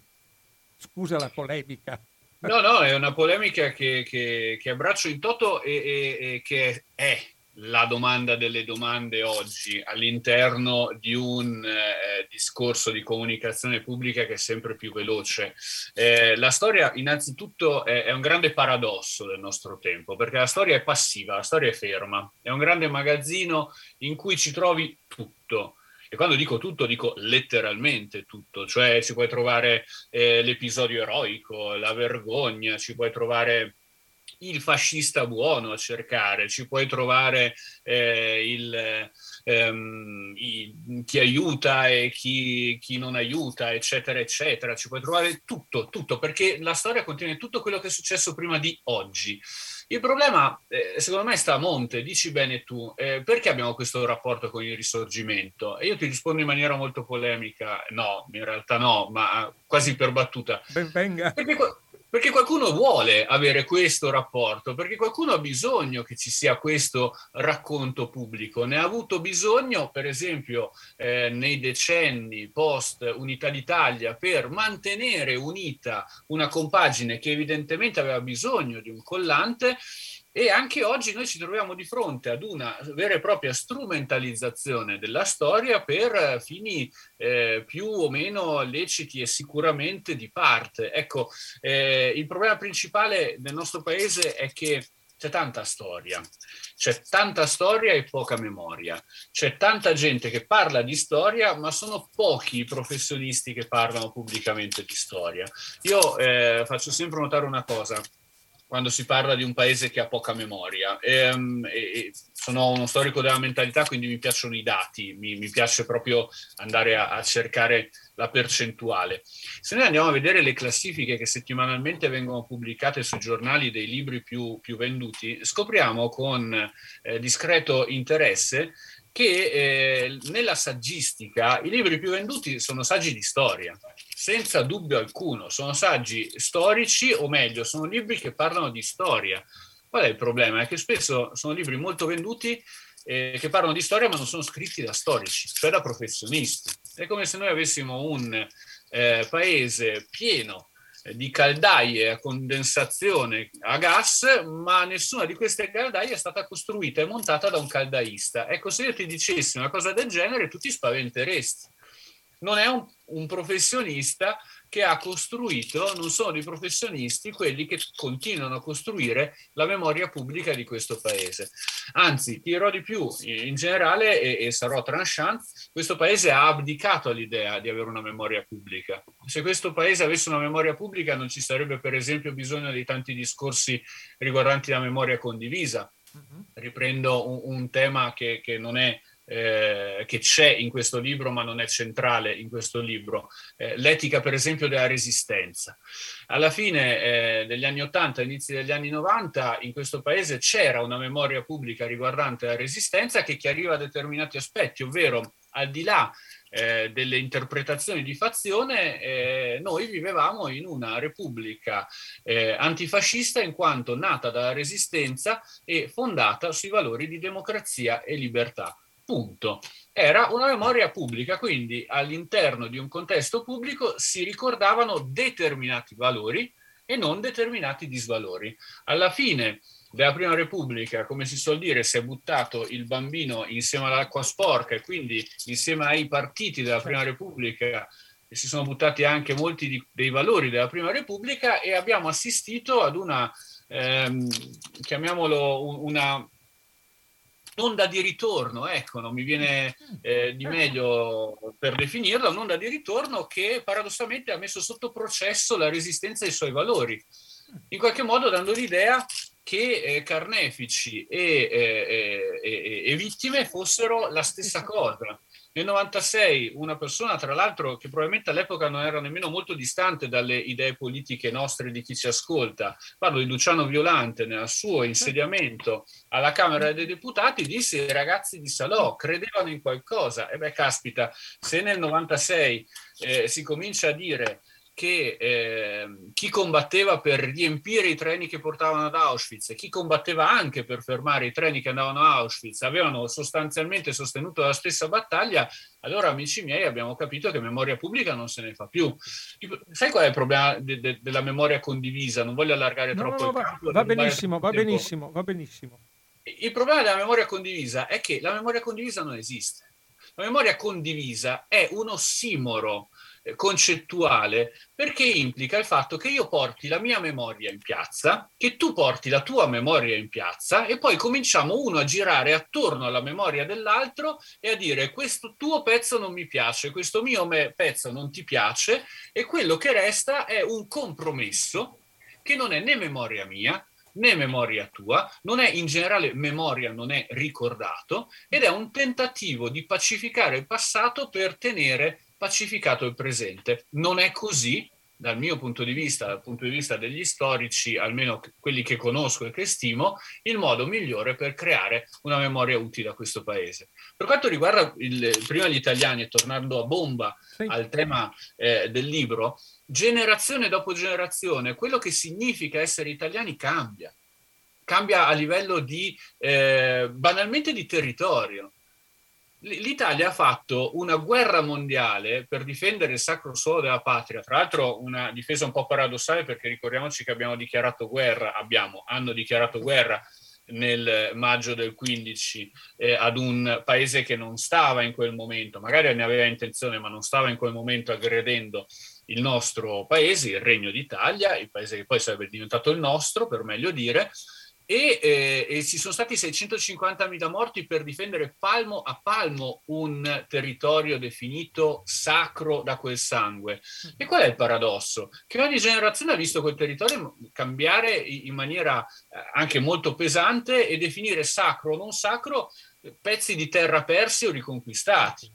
Scusa la polemica. No, no, è una polemica che, che, che abbraccio in toto e, e, e, che è la domanda delle domande oggi all'interno di un eh, discorso di comunicazione pubblica che è sempre più veloce. Eh, la storia innanzitutto è, è, un grande paradosso del nostro tempo, perché la storia è passiva, la storia è ferma, è un grande magazzino in cui ci trovi tutto e quando dico tutto, dico letteralmente tutto, cioè ci puoi trovare eh, l'episodio eroico, la vergogna, ci puoi trovare il fascista buono a cercare, ci puoi trovare eh, il, ehm, i, chi aiuta e chi, chi, non aiuta, eccetera, eccetera. Ci puoi trovare tutto, tutto, perché la storia contiene tutto quello che è successo prima di oggi. Il problema, eh, secondo me, sta a monte, dici bene tu, eh, perché abbiamo questo rapporto con il risorgimento? E io ti rispondo in maniera molto polemica, no, in realtà no, ma quasi per battuta. Ben venga. Perché, perché qualcuno vuole avere questo rapporto, perché qualcuno ha bisogno che ci sia questo racconto pubblico. Ne ha avuto bisogno, per esempio, eh, nei decenni post Unità d'Italia per mantenere unita una compagine che evidentemente aveva bisogno di un collante e anche oggi noi ci troviamo di fronte ad una vera e propria strumentalizzazione della storia per fini eh, più o meno leciti e sicuramente di parte. Ecco, eh, il problema principale del nostro paese è che c'è tanta storia, c'è tanta storia e poca memoria, c'è tanta gente che parla di storia, ma sono pochi i professionisti che parlano pubblicamente di storia. Io eh, faccio sempre notare una cosa, quando si parla di un paese che ha poca memoria. Ehm, e, e sono uno storico della mentalità, quindi mi piacciono i dati, mi, mi piace proprio andare a, a, cercare la percentuale. Se noi andiamo a vedere le classifiche che settimanalmente vengono pubblicate sui giornali dei libri più, più venduti, scopriamo con eh, discreto interesse che eh, nella saggistica i libri più venduti sono saggi di storia senza dubbio alcuno. Sono saggi storici, o meglio, sono libri che parlano di storia. Qual è il problema? È che spesso sono libri molto venduti eh, che parlano di storia ma non sono scritti da storici, cioè da professionisti. È come se noi avessimo un eh, paese pieno eh, di caldaie a condensazione a gas, ma nessuna di queste caldaie è stata costruita e montata da un caldaista. Ecco, se io ti dicessi una cosa del genere, tu ti spaventeresti non è un, un, professionista che ha costruito, non sono dei professionisti quelli che continuano a costruire la memoria pubblica di questo paese. Anzi, dirò di più, in generale, e, e sarò tranchant, questo paese ha abdicato all'idea di avere una memoria pubblica. Se questo paese avesse una memoria pubblica non ci sarebbe per esempio bisogno di tanti discorsi riguardanti la memoria condivisa. Mm-hmm. Riprendo un, un tema che, che non è eh, che c'è in questo libro ma non è centrale in questo libro, eh, l'etica per esempio della resistenza. Alla fine eh, degli anni 80, inizi degli anni 90, in questo paese c'era una memoria pubblica riguardante la resistenza che chiariva determinati aspetti, ovvero al di là eh, delle interpretazioni di fazione, eh, noi vivevamo in una repubblica eh, antifascista in quanto nata dalla resistenza e fondata sui valori di democrazia e libertà punto. Era una memoria pubblica, quindi all'interno di un contesto pubblico si ricordavano determinati valori e non determinati disvalori. Alla fine della Prima Repubblica, come si suol dire, si è buttato il bambino insieme all'acqua sporca e quindi insieme ai partiti della Prima Repubblica si sono buttati anche molti di, dei valori della Prima Repubblica e abbiamo assistito ad una, ehm, chiamiamolo una un'onda di ritorno, ecco, non mi viene eh, di meglio per definirla, un'onda di ritorno che paradossalmente ha messo sotto processo la resistenza ai suoi valori, in qualche modo dando l'idea che eh, carnefici e, eh, e, e, vittime fossero la stessa cosa. Nel 96 una persona, tra l'altro, che probabilmente all'epoca non era nemmeno molto distante dalle idee politiche nostre di chi ci ascolta, parlo di Luciano Violante, nel suo insediamento alla Camera dei Deputati, disse ai ragazzi di Salò credevano in qualcosa. E beh, caspita, se nel 96 eh, si comincia a dire che eh, chi combatteva per riempire i treni che portavano ad Auschwitz e chi combatteva anche per fermare i treni che andavano a Auschwitz avevano sostanzialmente sostenuto la stessa battaglia, allora amici miei abbiamo capito che memoria pubblica non se ne fa più. Sai qual è il problema de- de- della memoria condivisa? Non voglio allargare no, troppo no, no, va, va benissimo, va benissimo, va benissimo. Il problema della memoria condivisa è che la memoria condivisa non esiste. La memoria condivisa è un ossimoro concettuale perché implica il fatto che io porti la mia memoria in piazza, che tu porti la tua memoria in piazza e poi cominciamo uno a girare attorno alla memoria dell'altro e a dire questo tuo pezzo non mi piace, questo mio pezzo non ti piace e quello che resta è un compromesso che non è né memoria mia né memoria tua, non è in generale memoria, non è ricordato ed è un tentativo di pacificare il passato per tenere pacificato il presente. Non è così, dal mio punto di vista, dal punto di vista degli storici, almeno quelli che conosco e che stimo, il modo migliore per creare una memoria utile a questo paese. Per quanto riguarda il, prima gli italiani, e tornando a bomba sì. al tema eh, del libro, generazione dopo generazione, quello che significa essere italiani cambia. Cambia a livello di, eh, banalmente, di territorio L'Italia ha fatto una guerra mondiale per difendere il sacro suolo della patria, tra l'altro una difesa un po' paradossale perché ricordiamoci che abbiamo dichiarato guerra, abbiamo, hanno dichiarato guerra nel maggio del 15 eh, ad un paese che non stava in quel momento, magari ne aveva intenzione, ma non stava in quel momento aggredendo il nostro paese, il Regno d'Italia, il paese che poi sarebbe diventato il nostro, per meglio dire, e, eh, e, ci sono stati 650.000 morti per difendere palmo a palmo un territorio definito sacro da quel sangue. E qual è il paradosso? Che ogni generazione ha visto quel territorio cambiare in maniera eh, anche molto pesante e definire sacro o non sacro eh, pezzi di terra persi o riconquistati.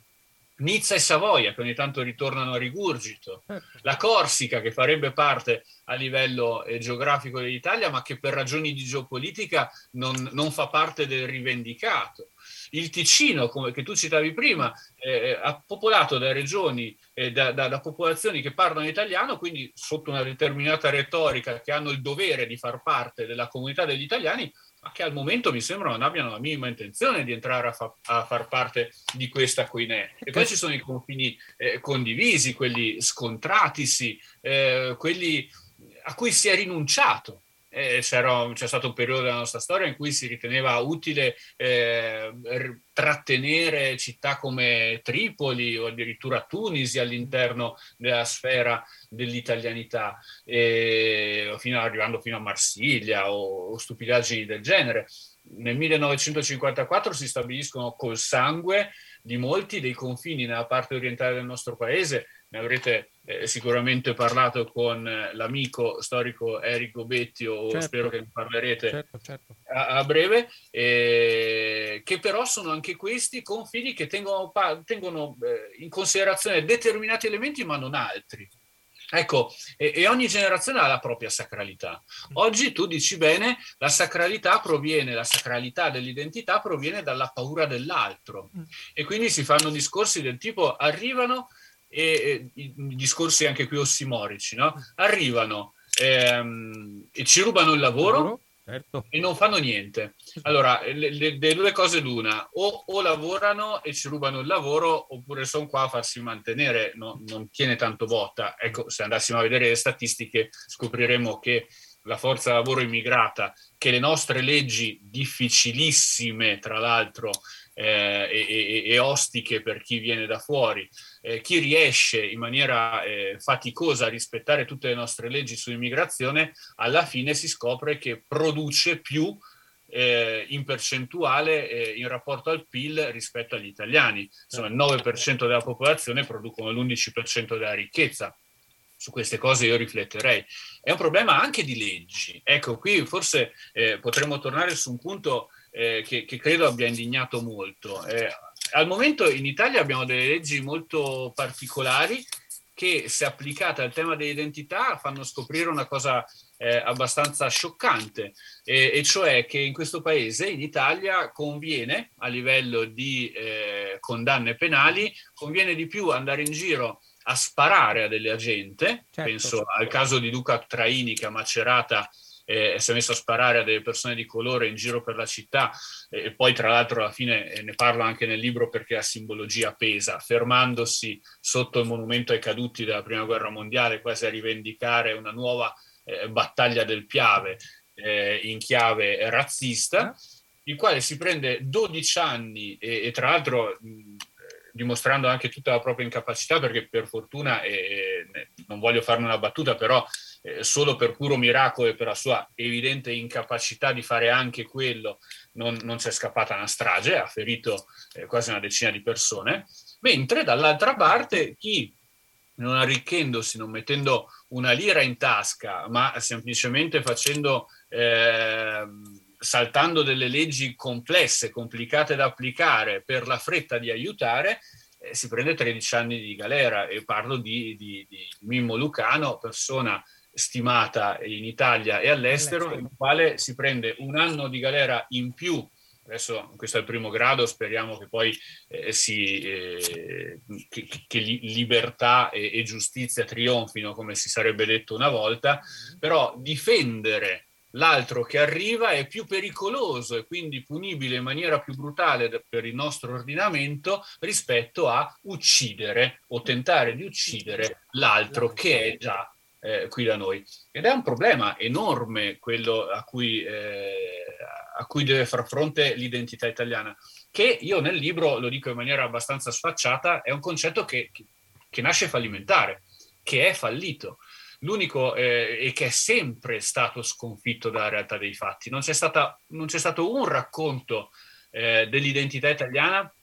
Nizza e Savoia che ogni tanto ritornano a rigurgito, la Corsica che farebbe parte a livello eh, geografico dell'Italia ma che per ragioni di geopolitica non, non fa parte del rivendicato. Il Ticino, come, che tu citavi prima, eh, è popolato da regioni, eh, da, da, da, popolazioni che parlano italiano, quindi sotto una determinata retorica che hanno il dovere di far parte della comunità degli italiani, ma che al momento mi sembra non abbiano la minima intenzione di entrare a, fa- a far parte di questa coinè. E poi ci sono i confini eh, condivisi, quelli scontratisi, eh, quelli a cui si è rinunciato eh, c'è stato un periodo della nostra storia in cui si riteneva utile eh, trattenere città come Tripoli o addirittura Tunisi all'interno della sfera dell'italianità, eh, fino, arrivando fino a Marsiglia o, o stupidaggini del genere. Nel 1954 si stabiliscono col sangue di molti dei confini nella parte orientale del nostro paese ne avrete eh, sicuramente parlato con eh, l'amico storico Eric Gobetti o certo. spero che ne parlerete certo, certo. A, a, breve, eh, che però sono anche questi confini che tengono, tengono eh, in considerazione determinati elementi ma non altri. Ecco, e, e, ogni generazione ha la propria sacralità. Oggi tu dici bene, la sacralità proviene, la sacralità dell'identità proviene dalla paura dell'altro. Mm. E quindi si fanno discorsi del tipo arrivano e, e i discorsi anche qui ossimorici, no? Arrivano ehm, e ci rubano il lavoro. Certo. E non fanno niente. Allora, le, le, le due cose l'una, o, o, lavorano e ci rubano il lavoro, oppure sono qua a farsi mantenere, no, non tiene tanto botta. Ecco, se andassimo a vedere le statistiche, scopriremo che la forza lavoro immigrata, che le nostre leggi difficilissime, tra l'altro, eh, e, e, ostiche per chi viene da fuori. Eh, chi riesce in maniera eh, faticosa a rispettare tutte le nostre leggi sull'immigrazione, alla fine si scopre che produce più eh, in percentuale eh, in rapporto al PIL rispetto agli italiani. Insomma, il 9% della popolazione producono l'11% della ricchezza su queste cose io rifletterei. È un problema anche di leggi. Ecco, qui forse eh, potremmo tornare su un punto eh, che, che, credo abbia indignato molto. Eh, al momento in Italia abbiamo delle leggi molto particolari che, se applicate al tema dell'identità, fanno scoprire una cosa eh, abbastanza scioccante, e cioè che in questo paese, in Italia, conviene, a livello di eh, condanne penali, conviene di più andare in giro a sparare a delle agente, certo. penso al caso di Luca Traini che a Macerata eh, si è messo a sparare a delle persone di colore in giro per la città eh, e poi tra l'altro alla fine eh, ne parlo anche nel libro perché la simbologia pesa, fermandosi sotto il monumento ai caduti della prima guerra mondiale quasi a rivendicare una nuova eh, battaglia del Piave eh, in chiave razzista, il quale si prende 12 anni e, e tra l'altro mh, dimostrando anche tutta la propria incapacità perché per fortuna, eh, non voglio farne una battuta, però eh, solo per puro miracolo e per la sua evidente incapacità di fare anche quello, non, non c'è scappata una strage, ha ferito eh, quasi una decina di persone, mentre dall'altra parte chi non arricchendosi, non mettendo una lira in tasca, ma semplicemente facendo, eh, saltando delle leggi complesse, complicate da applicare per la fretta di aiutare, eh, si prende 13 anni di galera. E parlo di, di, di Mimmo Lucano, persona stimata in Italia e all'estero, il quale si prende un anno di galera in più. Adesso questo è il primo grado, speriamo che poi eh, si, eh, che, che, libertà e, e, giustizia trionfino, come si sarebbe detto una volta, mm-hmm. però difendere l'altro che arriva è più pericoloso e quindi punibile in maniera più brutale per il nostro ordinamento rispetto a uccidere o tentare di uccidere l'altro che è già eh, qui da noi. Ed è un problema enorme quello a cui, eh, a cui deve far fronte l'identità italiana, che io nel libro, lo dico in maniera abbastanza sfacciata, è un concetto che, che, nasce fallimentare, che è fallito. L'unico eh, e che è sempre stato sconfitto dalla realtà dei fatti. Non c'è, stata, non c'è stato un racconto eh, dell'identità italiana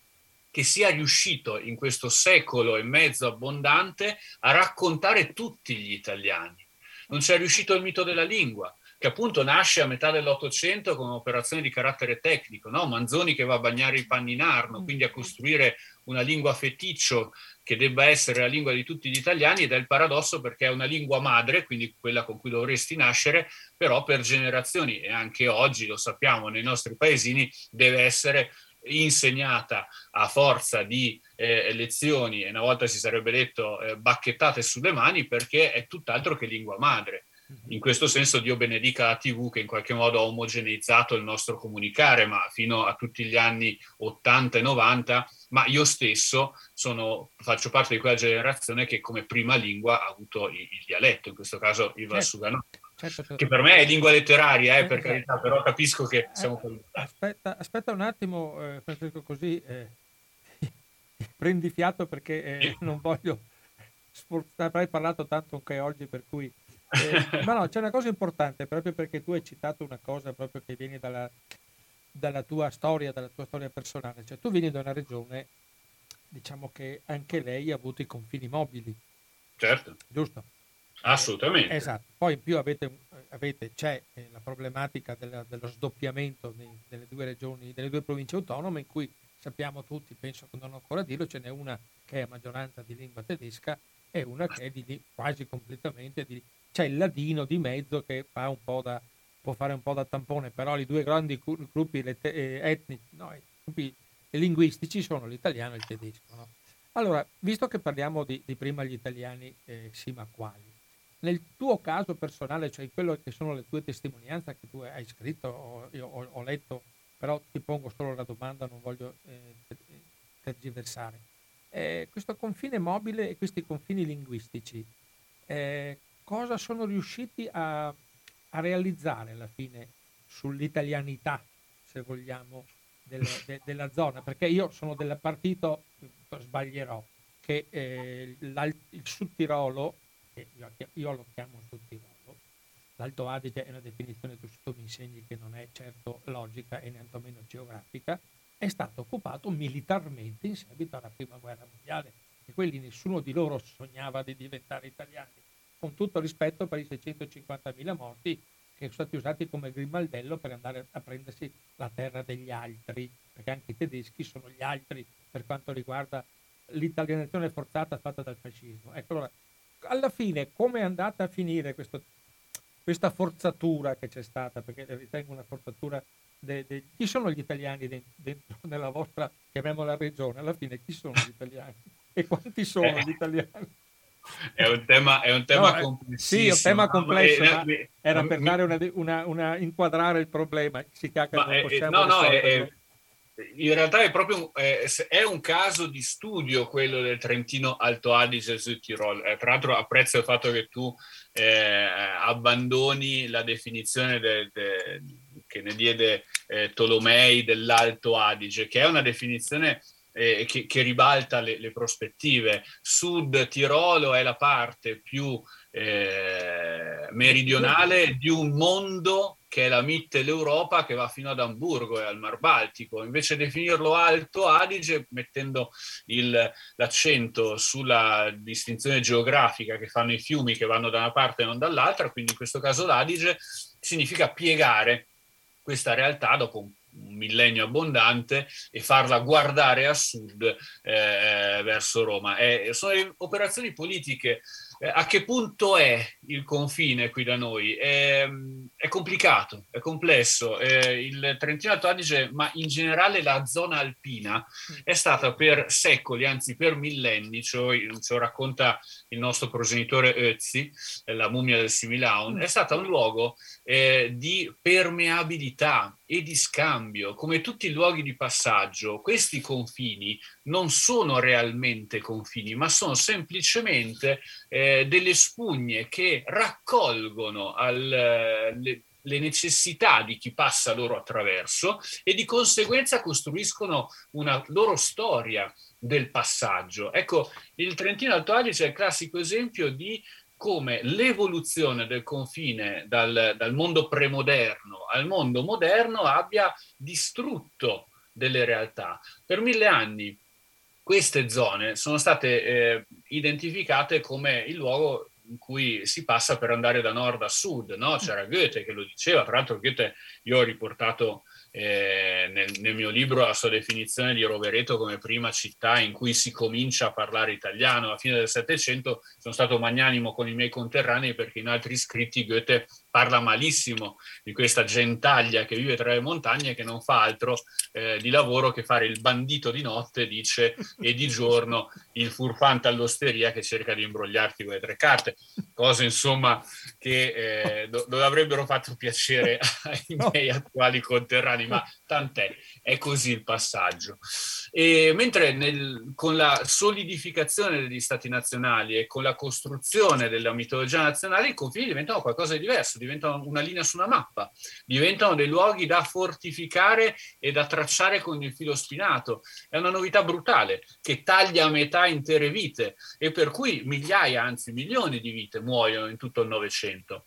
che sia riuscito in questo secolo e mezzo abbondante a raccontare tutti gli italiani. Non c'è riuscito il mito della lingua, che appunto nasce a metà dell'Ottocento come operazione di carattere tecnico, no? Manzoni che va a bagnare i panni in arno, mm. quindi a costruire una lingua feticcio che debba essere la lingua di tutti gli italiani ed è il paradosso perché è una lingua madre, quindi quella con cui dovresti nascere, però per generazioni e anche oggi lo sappiamo nei nostri paesini deve essere insegnata a forza di eh, lezioni e una volta si sarebbe detto eh, bacchettate sulle mani perché è tutt'altro che lingua madre. Mhm. In questo senso Dio benedica la TV che in qualche modo ha omogeneizzato il nostro comunicare, ma fino a tutti gli anni 80 e 90, ma io stesso sono, faccio parte di quella generazione che come prima lingua ha avuto il, il dialetto, in questo caso il Valsugano. Certo certo, certo. che per me è lingua letteraria, eh, per eh, carità, però capisco che siamo eh, aspetta, aspetta un attimo, eh, Francesco, così eh, (laughs) prendi fiato perché eh, non voglio sforzare, avrai parlato tanto anche oggi, per cui... Eh, (laughs) ma no, c'è una cosa importante, proprio perché tu hai citato una cosa proprio che viene dalla, dalla tua storia, dalla tua storia personale, cioè tu vieni da una regione, diciamo che anche lei ha avuto i confini mobili. Certo. Giusto? Assolutamente. Esatto, poi in più avete, avete c'è eh, la problematica della, dello sdoppiamento delle due regioni, delle due province autonome in cui sappiamo tutti, penso che non ancora dirlo, ce n'è una che è a maggioranza di lingua tedesca e una che è di, quasi completamente di... c'è il ladino di mezzo che fa un po' da, può fare un po' da tampone, però i due grandi gruppi eh, etnici, no, gruppi linguistici sono l'italiano e il tedesco. No? Allora, visto che parliamo di, di prima gli italiani, eh, sì ma quali? Nel tuo caso personale, cioè quello che sono le tue testimonianze che tu hai scritto o io ho, ho letto, però ti pongo solo la domanda, non voglio eh, tergiversare. Eh, questo confine mobile e questi confini linguistici, eh, cosa sono riusciti a, a, realizzare alla fine sull'italianità, se vogliamo, del, (laughs) de, della zona? Perché io sono del partito, sbaglierò, che eh, il Sud Tirolo che io, io lo chiamo Sud Tirolo, l'Alto Adige è una definizione che tu mi insegni che non è certo logica e neanche meno geografica, è stato occupato militarmente in seguito alla Prima Guerra Mondiale e quelli nessuno di loro sognava di diventare italiani, con tutto rispetto per i 650.000 morti che sono stati usati come grimaldello per andare a prendersi la terra degli altri, perché anche i tedeschi sono gli altri per quanto riguarda l'italianazione forzata fatta dal fascismo. Ecco, allora, alla fine come è andata a finire questo, questa forzatura che c'è stata, perché ritengo una forzatura, de, de, chi sono gli italiani dentro, nella vostra, chiamiamola regione, alla fine chi sono gli italiani e quanti sono eh. gli italiani? È un tema, è un tema no, complessissimo. Sì, è un tema complesso, ma, ma era per dare una, una, una, inquadrare il problema. Si eh, no, no, è, in realtà è proprio eh, è un caso di studio quello del Trentino Alto Adige e Tirol. Eh, tra l'altro apprezzo il fatto che tu eh, abbandoni la definizione de, de, che ne diede eh, Tolomei dell'Alto Adige, che è una definizione eh, che, che, ribalta le, le, prospettive. Sud Tirolo è la parte più meridionale di un mondo che è la Mitteleuropa che va fino ad Amburgo e al Mar Baltico. Invece definirlo Alto Adige, mettendo il, l'accento sulla distinzione geografica che fanno i fiumi che vanno da una parte e non dall'altra, quindi in questo caso l'Adige, significa piegare questa realtà dopo un un millennio abbondante e farla guardare a sud eh, verso Roma. Eh, sono operazioni politiche a che punto è il confine qui da noi? È, è complicato, è complesso. Eh, il Trentino Alto Adige, ma in generale la zona alpina, è stata per secoli, anzi per millenni, cioè, lo racconta il nostro progenitore Ötzi, eh, la mummia del Similaun, è stata un luogo eh, di permeabilità e di scambio. Come tutti i luoghi di passaggio, questi confini non sono realmente confini, ma sono semplicemente eh, delle spugne che raccolgono al, le, le necessità di chi passa loro attraverso e di conseguenza costruiscono una loro storia del passaggio. Ecco, il Trentino Alto Adige è il classico esempio di come l'evoluzione del confine dal, dal mondo premoderno al mondo moderno abbia distrutto delle realtà. Per mille anni queste zone sono state eh, identificate come il luogo in cui si passa per andare da nord a sud, no? C'era Goethe che lo diceva, tra l'altro Goethe io ho riportato eh, nel, nel, mio libro la sua definizione di Rovereto come prima città in cui si comincia a parlare italiano. Alla fine del Settecento sono stato magnanimo con i miei conterranei perché in altri scritti Goethe parla malissimo di questa gentaglia che vive tra le montagne e che non fa altro eh, di lavoro che fare il bandito di notte, dice, e di giorno il furfante all'osteria che cerca di imbrogliarti con le tre carte. Cose insomma che eh, non avrebbero fatto piacere (laughs) ai miei attuali conterranei, ma tant'è, è così il passaggio. E mentre nel, con la solidificazione degli stati nazionali e con la costruzione della mitologia nazionale i confini diventano qualcosa di diverso, diventano una linea su una mappa, diventano dei luoghi da fortificare e da tracciare con il filo spinato. È una novità brutale che taglia a metà intere vite e per cui migliaia, anzi milioni di vite muoiono in tutto il Novecento.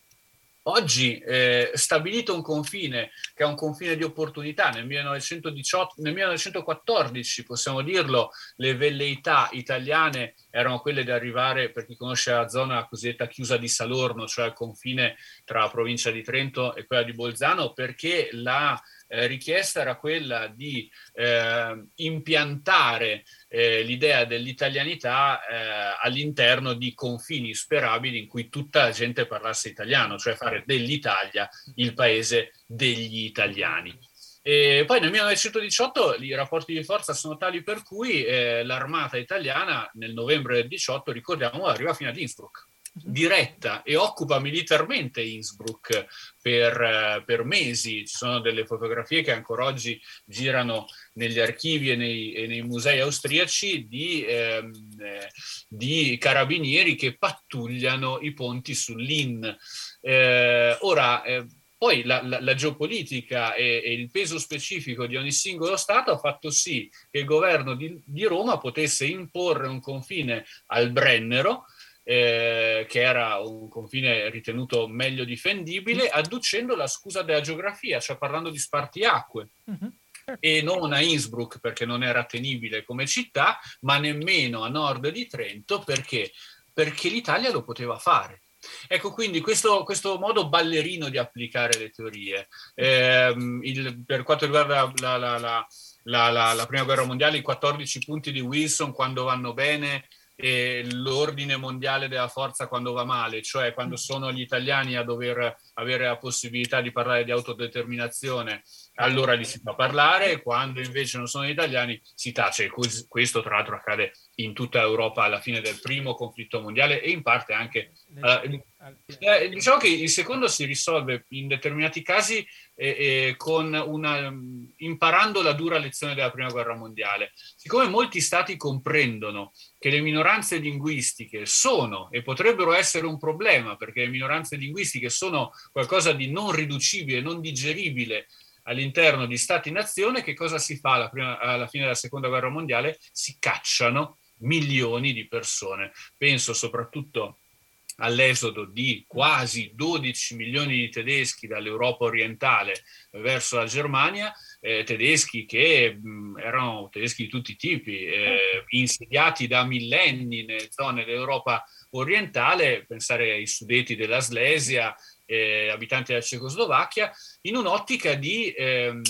Oggi eh, stabilito un confine che è un confine di opportunità, nel, 1918, nel 1914 possiamo dirlo, le velleità italiane erano quelle di arrivare, per chi conosce la zona cosiddetta chiusa di Salorno, cioè il confine tra la provincia di Trento e quella di Bolzano, perché la eh, richiesta era quella di eh, impiantare eh, l'idea dell'italianità eh, all'interno di confini sperabili in cui tutta la gente parlasse italiano, cioè fare dell'Italia il paese degli italiani. E poi nel 1918 i rapporti di forza sono tali per cui eh, l'armata italiana nel novembre del 18, ricordiamo, arriva fino ad Innsbruck diretta e occupa militarmente Innsbruck per, eh, per, mesi. Ci sono delle fotografie che ancora oggi girano negli archivi e nei, e nei musei austriaci di, ehm, eh, di, carabinieri che pattugliano i ponti sull'Inn. Eh, ora, eh, poi la, la, la geopolitica e, e, il peso specifico di ogni singolo Stato ha fatto sì che il governo di, di Roma potesse imporre un confine al Brennero, eh, che era un confine ritenuto meglio difendibile, adducendo la scusa della geografia, cioè parlando di spartiacque. Uh-huh. E non a Innsbruck perché non era tenibile come città, ma nemmeno a nord di Trento perché, perché l'Italia lo poteva fare. Ecco quindi questo, questo, modo ballerino di applicare le teorie. Eh, il, per quanto riguarda la, la, la, la, prima guerra mondiale, i 14 punti di Wilson quando vanno bene e l'ordine mondiale della forza quando va male, cioè quando sono gli italiani a dover avere la possibilità di parlare di autodeterminazione, allora li si fa parlare, quando invece non sono gli italiani si tace. Questo tra l'altro accade in tutta Europa alla fine del primo conflitto mondiale e in parte anche... Uh, eh, diciamo che il secondo si risolve in determinati casi eh, eh, con una, imparando la dura lezione della prima guerra mondiale. Siccome molti stati comprendono che le minoranze linguistiche sono e potrebbero essere un problema, perché le minoranze linguistiche sono qualcosa di non riducibile, non digeribile all'interno di stati-nazione, che cosa si fa alla, prima, alla fine della seconda guerra mondiale? Si cacciano milioni di persone. Penso soprattutto all'esodo di quasi 12 milioni di tedeschi dall'Europa orientale verso la Germania, eh, tedeschi che mh, erano tedeschi di tutti i tipi, eh, insediati da millenni nelle zone dell'Europa orientale, pensare ai sudeti della Slesia, eh, abitanti della Cecoslovacchia, in un'ottica di ehm,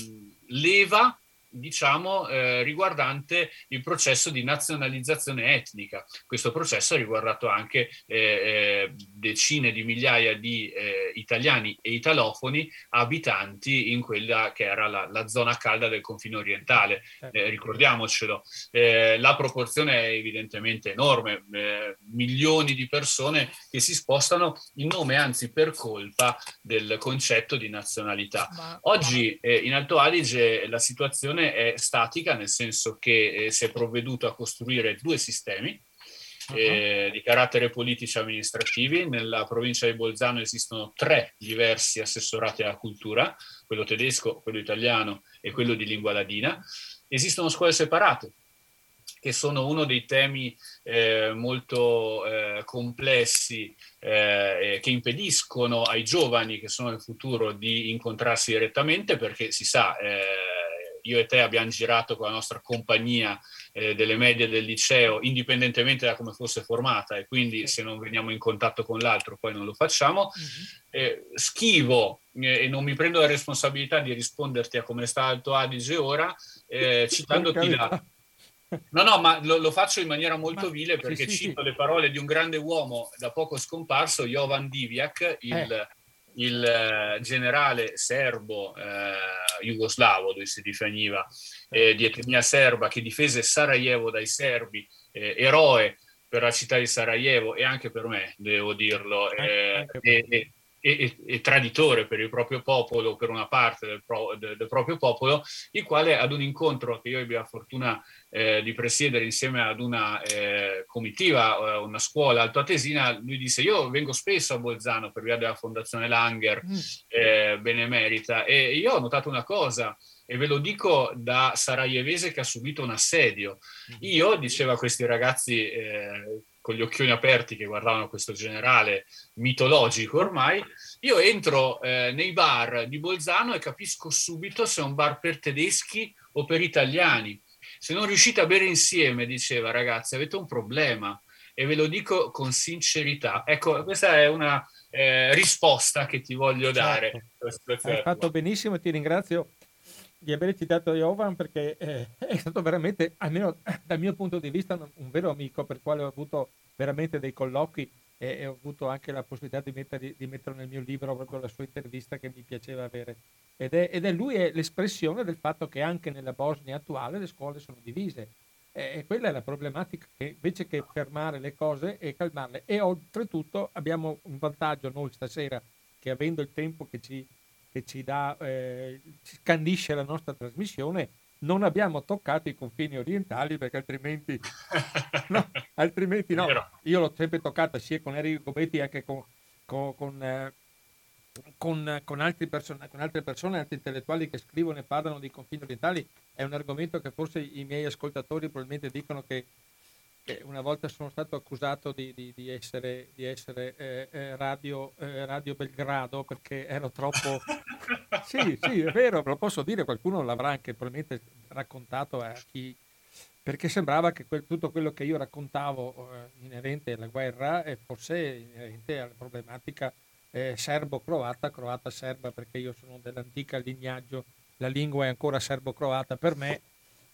leva diciamo, eh, riguardante il processo di nazionalizzazione etnica. Questo processo ha riguardato anche eh, eh, decine di migliaia di eh, italiani e italofoni abitanti in quella che era la, la zona calda del confine orientale. Certo. Eh, ricordiamocelo, eh, la proporzione è evidentemente enorme, milioni di persone che si spostano in nome, anzi per colpa del concetto di nazionalità. Oggi in Alto Adige la situazione è statica, nel senso che eh, si è provveduto a costruire due sistemi uh-huh. di carattere politici amministrativi. Nella provincia di Bolzano esistono tre diversi assessorati alla cultura, quello tedesco, quello italiano e quello di lingua ladina. Esistono scuole separate, che sono uno dei temi eh, molto eh, complessi eh, che impediscono ai giovani che sono il futuro di incontrarsi direttamente perché si sa eh, io e te abbiamo girato con la nostra compagnia eh, delle medie del liceo, indipendentemente da come fosse formata, e quindi se non veniamo in contatto con l'altro poi non lo facciamo. Mm-hmm. Eh, schivo eh, e non mi prendo la responsabilità di risponderti a come sta Alto Adige ora, eh, (laughs) citandoti la... No, no, ma lo, lo, faccio in maniera molto ma, vile perché sì, cito sì. le parole di un grande uomo da poco scomparso, Jovan Divjak, il eh il eh, generale serbo eh, jugoslavo, lui si definiva, eh, di etnia serba, che difese Sarajevo dai serbi, eh, eroe per la città di Sarajevo e anche per me, devo dirlo, eh, e, e, e, traditore per il proprio popolo, per una parte del, pro, del, del, proprio popolo, il quale ad un incontro che io ebbi la fortuna eh, di presiedere insieme ad una eh, comitiva, eh, una scuola altoatesina, lui disse io vengo spesso a Bolzano per via della Fondazione Langer, mm. Eh, benemerita, e io ho notato una cosa, e ve lo dico da sarajevese che ha subito un assedio. Mm. Io, diceva a questi ragazzi eh, con gli occhioni aperti che guardavano questo generale mitologico ormai, io entro eh, nei bar di Bolzano e capisco subito se è un bar per tedeschi o per italiani. Se non riuscite a bere insieme, diceva ragazzi, avete un problema e ve lo dico con sincerità. Ecco, questa è una eh, risposta che ti voglio dare. Certo. Hai fatto benissimo, ti ringrazio di aver citato Jovan perché eh, è stato veramente, almeno dal mio punto di vista, un, un vero amico per il quale ho avuto veramente dei colloqui e, e ho avuto anche la possibilità di, mettere, di mettere nel mio libro proprio la sua intervista che mi piaceva avere. Ed è, ed è lui è l'espressione del fatto che anche nella Bosnia attuale le scuole sono divise. E quella è la problematica, che invece che fermare le cose e calmarle. E oltretutto abbiamo un vantaggio noi stasera, che avendo il tempo che ci che ci dà, eh, scandisce la nostra trasmissione, non abbiamo toccato i confini orientali perché altrimenti, (laughs) no, altrimenti no. Io l'ho sempre toccata sia con Enrico Gobetti che con, con, con, eh, con, con, person- con altre persone, altri intellettuali che scrivono e parlano di confini orientali. È un argomento che forse i miei ascoltatori probabilmente dicono che una volta sono stato accusato di, di, di essere, di essere eh, eh, radio, eh, radio, Belgrado perché ero troppo... (laughs) sì, sì, è vero, lo posso dire, qualcuno l'avrà anche probabilmente raccontato a chi... Perché sembrava che quel, tutto quello che io raccontavo eh, inerente alla guerra fosse inerente alla problematica eh, serbo-croata, croata-serba, perché io sono dell'antica lignaggio, la lingua è ancora serbo-croata per me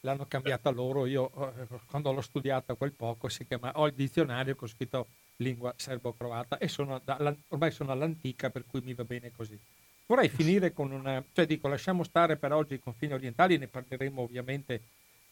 l'hanno cambiata loro. Io eh, quando l'ho studiata quel poco si chiama, ho il dizionario che ho scritto lingua serbo-croata e sono da, ormai sono all'antica per cui mi va bene così. Vorrei finire con una, cioè dico lasciamo stare per oggi i confini orientali, ne parleremo ovviamente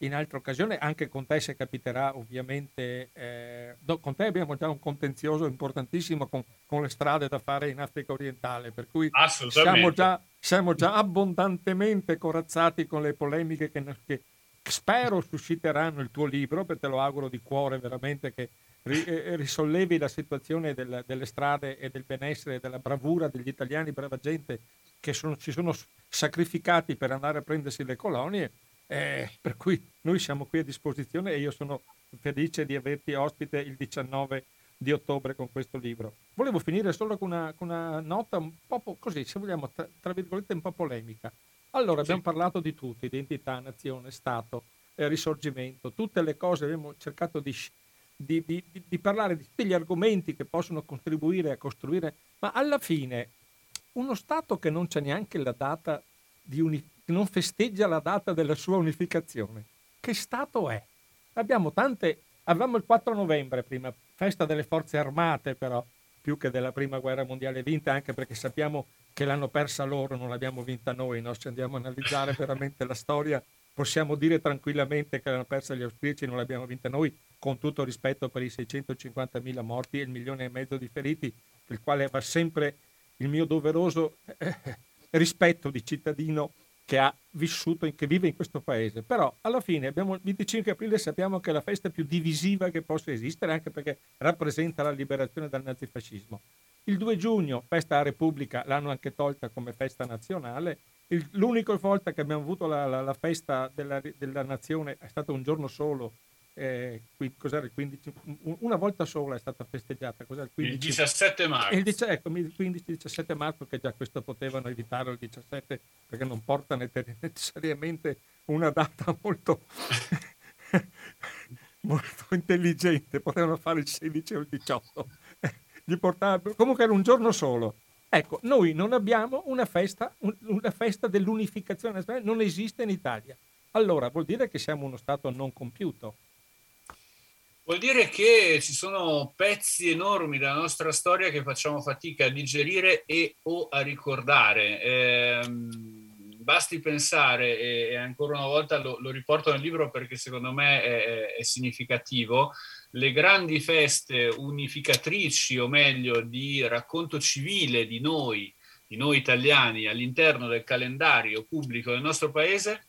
in altra occasione, anche con te se capiterà ovviamente, eh, con te abbiamo già un contenzioso importantissimo con, con, le strade da fare in Africa orientale, per cui siamo già, siamo già abbondantemente corazzati con le polemiche che, che spero susciteranno il tuo libro, perché te lo auguro di cuore veramente che eh, eh, risollevi la situazione del, delle strade e del benessere e della bravura degli italiani, brava gente che sono, si sono sacrificati per andare a prendersi le colonie. Eh, per cui noi siamo qui a disposizione e io sono felice di averti ospite il 19 di ottobre con questo libro. Volevo finire solo con una, con una nota un po' così, se vogliamo, tra, tra, virgolette un po' polemica. Allora, abbiamo sì. parlato di tutto, identità, nazione, Stato, eh, risorgimento, tutte le cose, abbiamo cercato di, di, di, di, parlare di tutti gli argomenti che possono contribuire a costruire, ma alla fine uno Stato che non c'è neanche la data di uni, non festeggia la data della sua unificazione, che Stato è? Abbiamo tante, avevamo il 4 novembre prima, festa delle forze armate però, più che della prima guerra mondiale vinta, anche perché sappiamo che l'hanno persa loro, non l'abbiamo vinta noi, no? se andiamo a analizzare (laughs) veramente la storia possiamo dire tranquillamente che l'hanno persa gli austriaci e non l'abbiamo vinta noi, con tutto rispetto per i 650.000 morti e il milione e mezzo di feriti, il quale va sempre il mio doveroso eh, rispetto di cittadino che ha vissuto, che vive in questo paese. Però alla fine abbiamo il 25 aprile sappiamo che è la festa più divisiva che possa esistere, anche perché rappresenta la liberazione dal nazifascismo. Il 2 giugno, festa a Repubblica, l'hanno anche tolta come festa nazionale. Il, l'unica volta che abbiamo avuto la, la, la festa della, della, nazione è stato un giorno solo, eh, qui, cos'era il 15? Una volta sola è stata festeggiata. Cos'era il, 15? il 17 marzo. Il, ecco, il 15-17 marzo, che già questo potevano evitare il 17 perché non porta necessariamente una data (laughs) molto, (laughs) molto intelligente, potevano fare il 16 o il 18 gli portava... Comunque era un giorno solo. Ecco, noi non abbiamo una festa, una festa dell'unificazione nazionale, non esiste in Italia. Allora vuol dire che siamo uno Stato non compiuto. Vuol dire che ci sono pezzi enormi della nostra storia che facciamo fatica a digerire e o a ricordare. Eh, basti pensare, e, ancora una volta lo, lo, riporto nel libro perché secondo me è, è significativo, le grandi feste unificatrici, o meglio, di racconto civile di noi, di noi italiani, all'interno del calendario pubblico del nostro paese,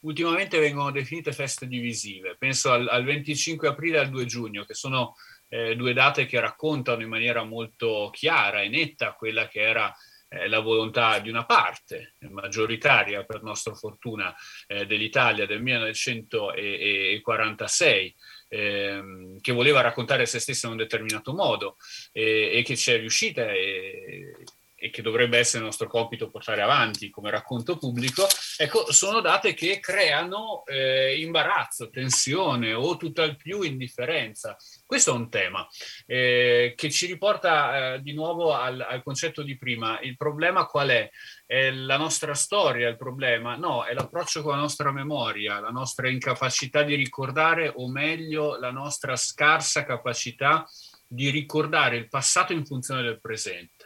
ultimamente vengono definite feste divisive. Penso al, al 25 aprile e al 2 giugno, che sono eh, due date che raccontano in maniera molto chiara e netta quella che era eh, la volontà di una parte maggioritaria, per nostra fortuna, eh, dell'Italia del 1946 ehm, che voleva raccontare se stessa in un determinato modo e, e che ci è riuscita e, e che dovrebbe essere il nostro compito portare avanti come racconto pubblico, ecco, sono date che creano eh, imbarazzo, tensione o tutt'al più indifferenza. Questo è un tema eh, che ci riporta eh, di nuovo al, al, concetto di prima. Il problema qual è? È la nostra storia il problema? No, è l'approccio con la nostra memoria, la nostra incapacità di ricordare o meglio la nostra scarsa capacità di ricordare il passato in funzione del presente.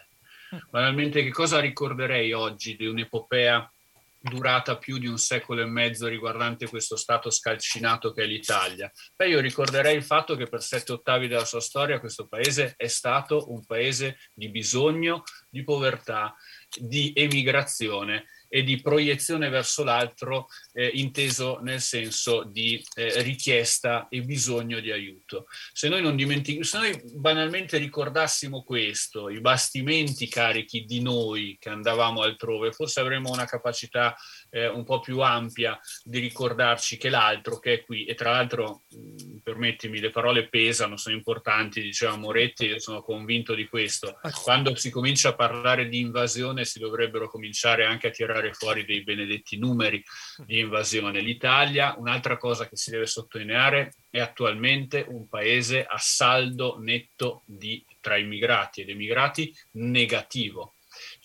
Banalmente, che cosa ricorderei oggi di un'epopea durata più di un secolo e mezzo riguardante questo stato scalcinato che è l'Italia? Beh, io ricorderei il fatto che per sette ottavi della sua storia questo paese è stato un paese di bisogno, di povertà, di emigrazione e di proiezione verso l'altro eh, inteso nel senso di eh, richiesta e bisogno di aiuto. Se noi non dimentichiamo, se noi banalmente ricordassimo questo, i bastimenti carichi di noi che andavamo altrove, forse avremmo una capacità eh, un po' più ampia di ricordarci che l'altro che è qui e tra l'altro mh, permettimi le parole pesano, sono importanti, diceva Moretti, io sono convinto di questo. Quando si comincia a parlare di invasione si dovrebbero cominciare anche a tirare fuori dei benedetti numeri di invasione. L'Italia, un'altra cosa che si deve sottolineare, è attualmente un paese a saldo netto di, tra immigrati ed emigrati negativo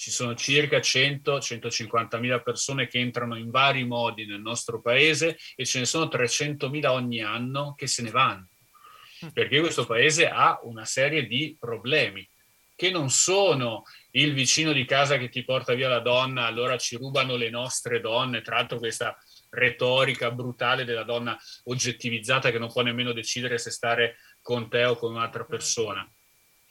ci sono circa 100-150 mila persone che entrano in vari modi nel nostro paese e ce ne sono 300 mila ogni anno che se ne vanno, perché questo paese ha una serie di problemi che non sono il vicino di casa che ti porta via la donna, allora ci rubano le nostre donne, tra l'altro questa retorica brutale della donna oggettivizzata che non può nemmeno decidere se stare con te o con un'altra persona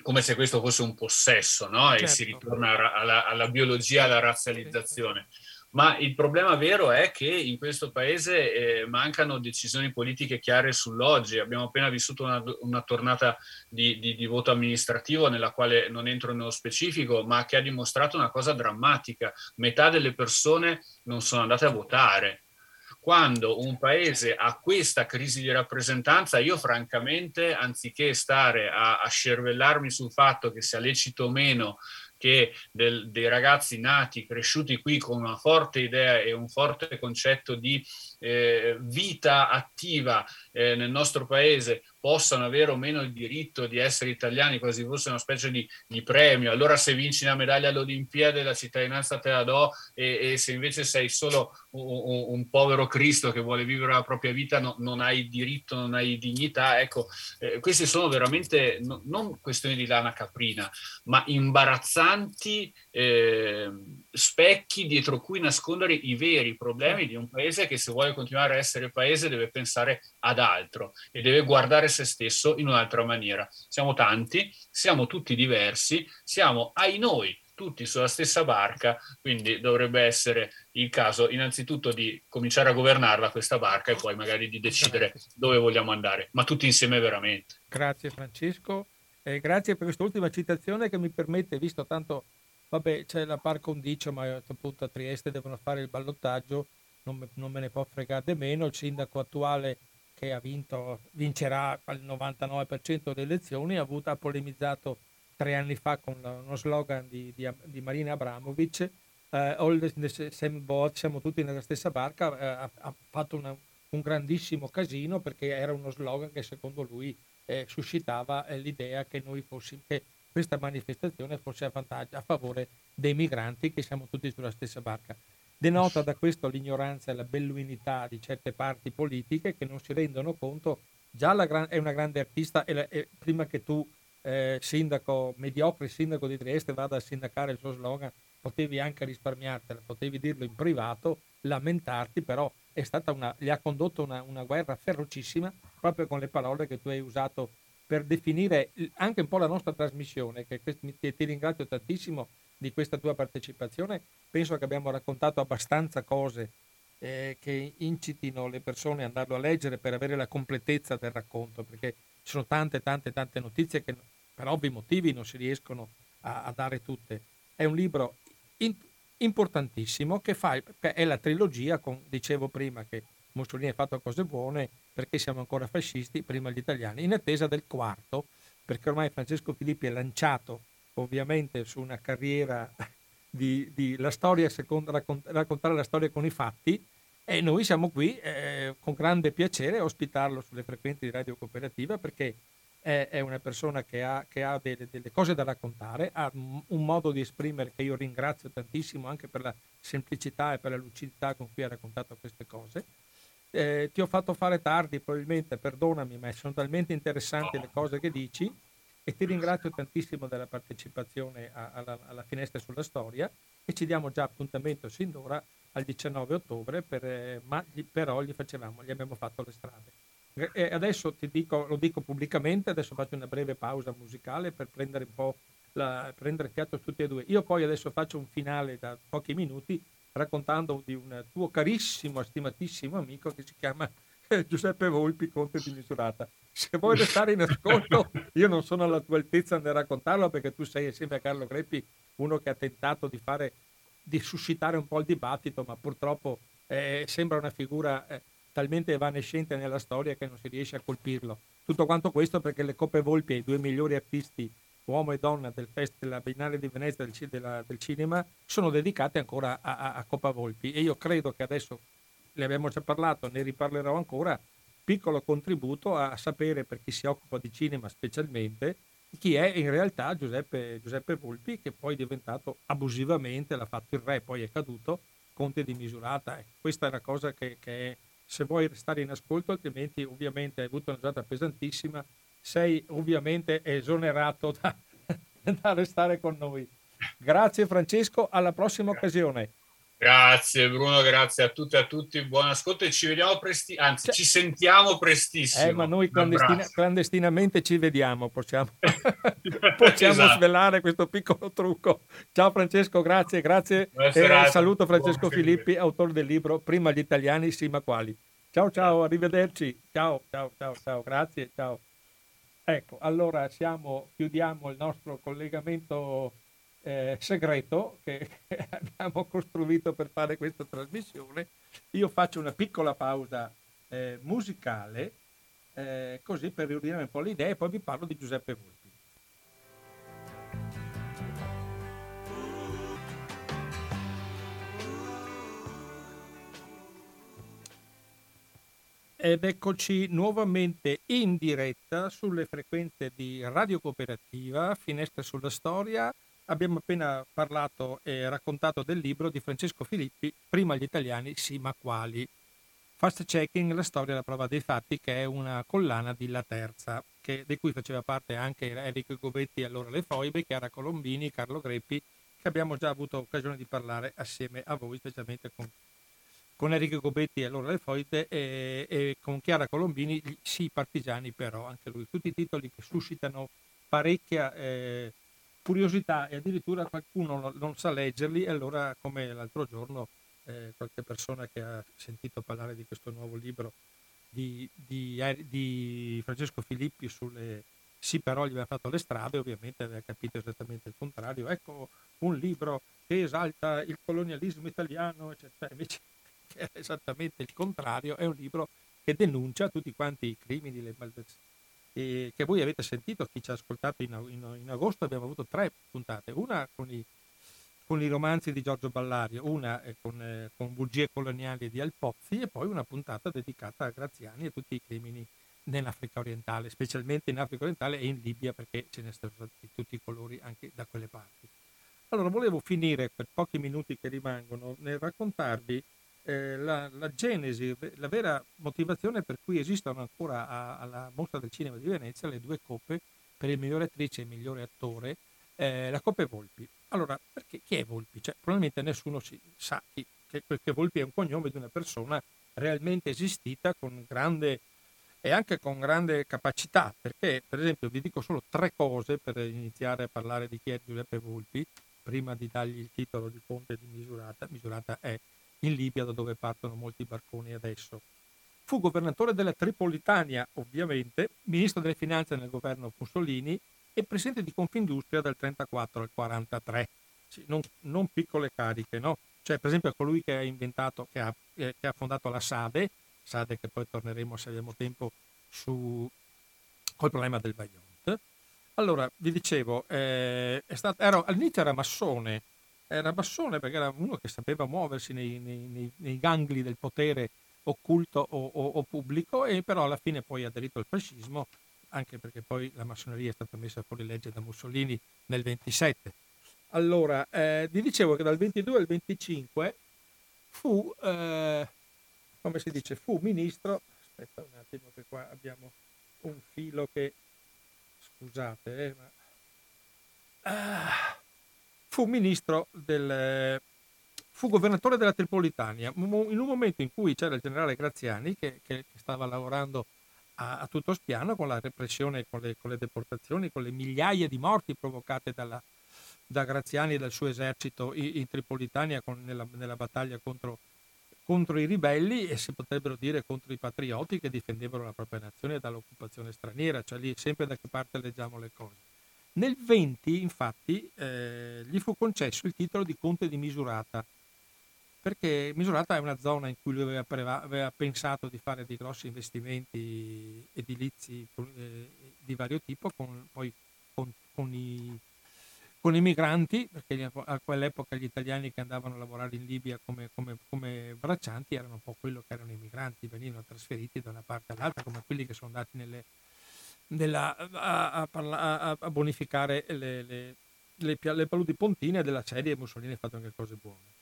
come se questo fosse un possesso, no? Certo. E si ritorna alla, alla biologia, alla razzializzazione. Ma il problema vero è che in questo paese eh, mancano decisioni politiche chiare sull'oggi. Abbiamo appena vissuto una, una tornata di, di, di, voto amministrativo nella quale non entro nello specifico, ma che ha dimostrato una cosa drammatica. Metà delle persone non sono andate a votare quando un paese ha questa crisi di rappresentanza, io francamente, anziché stare a, a scervellarmi sul fatto che sia lecito o meno che del, dei ragazzi nati, cresciuti qui con una forte idea e un forte concetto di eh, vita attiva eh, nel nostro paese possano avere o meno il diritto di essere italiani, quasi fosse una specie di, di premio. Allora se vinci una medaglia all'Olimpiade la cittadinanza te la do e, e se invece sei solo un, un, povero Cristo che vuole vivere la propria vita no, non hai diritto, non hai dignità. Ecco, eh, queste sono veramente no, non questioni di lana caprina, ma imbarazzanti eh, specchi dietro cui nascondere i veri problemi di un paese che se vuole continuare a essere paese deve pensare ad altro e deve guardare se stesso in un'altra maniera. Siamo tanti, siamo tutti diversi, siamo ai noi tutti sulla stessa barca, quindi dovrebbe essere il caso innanzitutto di cominciare a governarla questa barca e poi magari di decidere dove vogliamo andare, ma tutti insieme veramente. Grazie Francesco, e grazie per quest'ultima citazione che mi permette, visto tanto, vabbè c'è la par condicio, ma appunto a Trieste devono fare il ballottaggio, non me, non me ne può fregare meno, il sindaco attuale che ha vinto, vincerà al 99% delle elezioni, ha, avuto, ha polemizzato tre anni fa con uno slogan di, di, di Marina Abramovic, uh, all the same boat, siamo tutti nella stessa barca, uh, ha, ha, fatto una, un grandissimo casino perché era uno slogan che secondo lui eh, suscitava eh, l'idea che fossimo, che questa manifestazione fosse a, a favore dei migranti che siamo tutti sulla stessa barca. Denota da questo l'ignoranza e la belluinità di certe parti politiche che non si rendono conto, già gran, è una grande artista e, la, e prima che tu, eh, sindaco, mediocre sindaco di Trieste, vada a sindacare il suo slogan, potevi anche risparmiartela, potevi dirlo in privato, lamentarti, però è stata una, gli ha condotto una, una guerra ferocissima proprio con le parole che tu hai usato per definire anche un po' la nostra trasmissione, che ti, ti ringrazio tantissimo di questa tua partecipazione. Penso che abbiamo raccontato abbastanza cose eh, che incitino le persone ad andarlo a leggere per avere la completezza del racconto, perché ci sono tante, tante, tante notizie che per ovvi motivi non si riescono a, a dare tutte. È un libro in, importantissimo che fa, è la trilogia, con, dicevo prima che Mussolini ha fatto cose buone perché siamo ancora fascisti, prima gli italiani, in attesa del quarto, perché ormai Francesco Filippi è lanciato ovviamente su una carriera di, di la storia, secondo, raccont- raccontare la storia con i fatti e noi siamo qui eh, con grande piacere a ospitarlo sulle frequenze di Radio Cooperativa perché è, è una persona che ha, che ha delle, delle, cose da raccontare, ha un modo di esprimere che io ringrazio tantissimo anche per la semplicità e per la lucidità con cui ha raccontato queste cose. Eh, ti ho fatto fare tardi, probabilmente, perdonami, ma sono talmente interessanti le cose che dici e ti ringrazio tantissimo della partecipazione a, alla, alla, finestra sulla storia e ci diamo già appuntamento sin d'ora al 19 ottobre, per, eh, ma gli, però gli facevamo, gli abbiamo fatto le strade. E adesso ti dico, lo dico pubblicamente, adesso faccio una breve pausa musicale per prendere un po' la, prendere fiato tutti e due. Io poi adesso faccio un finale da pochi minuti raccontando di un tuo carissimo, stimatissimo amico che si chiama (laughs) Giuseppe Volpi, Conte di Misurata. Se vuoi restare in ascolto, io non sono alla tua altezza nel raccontarlo perché tu sei insieme a Carlo Greppi uno che ha tentato di fare, di suscitare un po' il dibattito, ma purtroppo eh, sembra una figura eh, talmente evanescente nella storia che non si riesce a colpirlo. Tutto quanto questo perché le Coppe Volpi, i due migliori artisti uomo e donna del Festival della Biennale di Venezia del, della, del, cinema sono dedicate ancora a, a, a Coppa Volpi e io credo che adesso ne abbiamo già parlato, ne riparlerò ancora, piccolo contributo a sapere per chi si occupa di cinema specialmente chi è in realtà Giuseppe, Giuseppe Volpi che poi è diventato abusivamente, l'ha fatto il re, poi è caduto, conte di misurata. Ecco, questa è una cosa che, che se vuoi restare in ascolto, altrimenti ovviamente hai avuto una giornata pesantissima, sei ovviamente esonerato da, (laughs) da restare con noi. Grazie Francesco, alla prossima occasione. Grazie Bruno, grazie a tutti e a tutti, buon ascolto e ci vediamo prestissimo, anzi cioè, ci sentiamo prestissimo. Eh, ma noi clandestina, clandestinamente ci vediamo, possiamo, (laughs) possiamo esatto. svelare questo piccolo trucco. Ciao Francesco, grazie, grazie. E saluto Francesco Buon Filippi, autore del libro Prima gli italiani, sì ma quali. Ciao ciao, arrivederci. Ciao, ciao, ciao, ciao, grazie, ciao. Ecco, allora siamo, chiudiamo il nostro collegamento eh, segreto che (laughs) abbiamo costruito per fare questa trasmissione. Io faccio una piccola pausa eh, musicale, eh, così per riunire un po' le idee, e poi vi parlo di Giuseppe Volpi. Ed eccoci nuovamente in diretta sulle frequenze di Radio Cooperativa, Finestre sulla Storia. Abbiamo appena parlato e raccontato del libro di Francesco Filippi, Prima gli italiani, sì ma quali? Fast Checking, la storia la prova dei fatti, che è una collana di La Terza, che, di cui faceva parte anche Enrico Gobetti, allora Le Foibe, Chiara Colombini, Carlo Greppi, che abbiamo già avuto occasione di parlare assieme a voi, specialmente con con Enrico Gobetti e allora le Foite e, e, con Chiara Colombini, sì, partigiani però, anche lui. Tutti titoli che suscitano parecchia eh, curiosità e addirittura qualcuno non sa leggerli e allora come l'altro giorno eh, qualche persona che ha sentito parlare di questo nuovo libro di, di, di Francesco Filippi sulle sì però gli aveva fatto le strade ovviamente aveva capito esattamente il contrario ecco un libro che esalta il colonialismo italiano eccetera (laughs) invece che è esattamente il contrario, è un libro che denuncia tutti quanti i crimini, le malversazioni. E che voi avete sentito, chi ci ha ascoltato in, in, in agosto abbiamo avuto tre puntate, una con i, con i romanzi di Giorgio Ballario, una con, eh, con bugie coloniali di Alpozzi e poi una puntata dedicata a Graziani e tutti i crimini nell'Africa orientale, specialmente in Africa orientale e in Libia perché ce ne sono stati tutti i colori anche da quelle parti. Allora volevo finire per pochi minuti che rimangono nel raccontarvi eh, la, la, genesi, la vera motivazione per cui esistono ancora a, alla Mostra del Cinema di Venezia le due coppe per il migliore attrice e il migliore attore, eh, la Coppa Volpi. Allora, perché chi è Volpi? Cioè, probabilmente nessuno si, sa chi, che, che Volpi è un cognome di una persona realmente esistita con grande e anche con grande capacità, perché per esempio vi dico solo tre cose per iniziare a parlare di chi è Giuseppe Volpi, prima di dargli il titolo di Conte di Misurata. Misurata è in Libia da dove partono molti barconi adesso. Fu governatore della Tripolitania, ovviamente, ministro delle finanze nel governo Mussolini e presidente di Confindustria dal 1934 al 1943. Sì, non, non, piccole cariche, no? Cioè, per esempio, colui che ha inventato, che ha, eh, che ha fondato la SADE, SADE che poi torneremo se abbiamo tempo su col problema del Vajont. Allora, vi dicevo, eh, stato, ero, all'inizio era massone, era bassone perché era uno che sapeva muoversi nei, nei, nei gangli del potere occulto o, o, o, pubblico e però alla fine poi ha aderito al fascismo anche perché poi la massoneria è stata messa fuori legge da Mussolini nel 27. Allora, eh, vi dicevo che dal 22 al 25 fu, eh, come si dice, fu ministro, aspetta un attimo che qua abbiamo un filo che, scusate, eh, ma... Ah, fu ministro del, fu governatore della Tripolitania in un momento in cui c'era il generale Graziani che, che stava lavorando a, a, tutto spiano con la repressione, con le, con le, deportazioni, con le migliaia di morti provocate dalla, da Graziani e dal suo esercito in, in Tripolitania con, nella, nella, battaglia contro, contro, i ribelli e si potrebbero dire contro i patrioti che difendevano la propria nazione dall'occupazione straniera, cioè lì sempre da che parte leggiamo le cose. Nel 20, infatti, eh, gli fu concesso il titolo di conte di Misurata, perché Misurata è una zona in cui lui aveva, preva- aveva pensato di fare dei grossi investimenti edilizi eh, di vario tipo, con, poi con, con, i, con, i, migranti, perché a quell'epoca gli italiani che andavano a lavorare in Libia come, come, come braccianti erano un po' quello che erano i migranti, venivano trasferiti da una parte all'altra, come quelli che sono andati nelle della, a, a, a, bonificare le, le, le, le, paludi pontine della serie Mussolini ha fatto anche cose buone.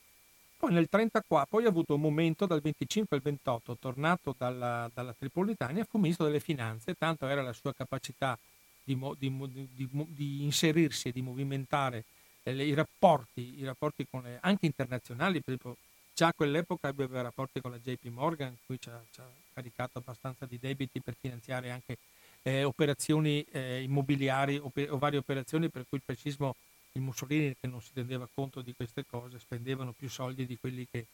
Poi nel 1934, poi ha avuto un momento dal 25 al 28, tornato dalla, dalla Tripolitania, fu ministro delle finanze, tanto era la sua capacità di, di, di, di inserirsi e di movimentare eh, i rapporti, i rapporti le, anche internazionali, per esempio già a quell'epoca aveva rapporti con la JP Morgan, cui ci ha caricato abbastanza di debiti per finanziare anche eh, operazioni eh, immobiliari o, o, varie operazioni per cui il fascismo, il Mussolini che non si rendeva conto di queste cose, spendevano più soldi di quelli che,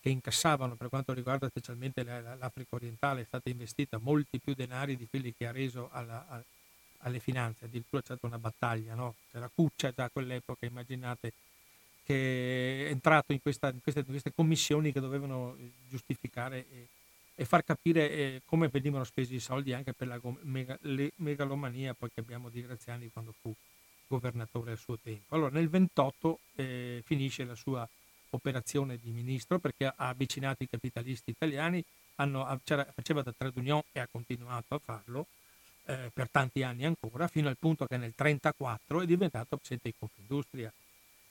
che incassavano. Per quanto riguarda specialmente l'Africa orientale è stata investita molti più denari di quelli che ha reso alla, alle finanze, addirittura c'è stata una battaglia, no? c'era Cuccia già a quell'epoca, immaginate, che è entrato in, questa, in, queste, in queste, commissioni che dovevano giustificare e, e far capire eh, come venivano spesi i soldi anche per la mega, megalomania poi che abbiamo di Graziani quando fu governatore al suo tempo. Allora nel 28 eh, finisce la sua operazione di ministro perché ha avvicinato i capitalisti italiani, hanno, faceva da trade union e ha continuato a farlo eh, per tanti anni ancora, fino al punto che nel 1934 è diventato presidente di Confindustria.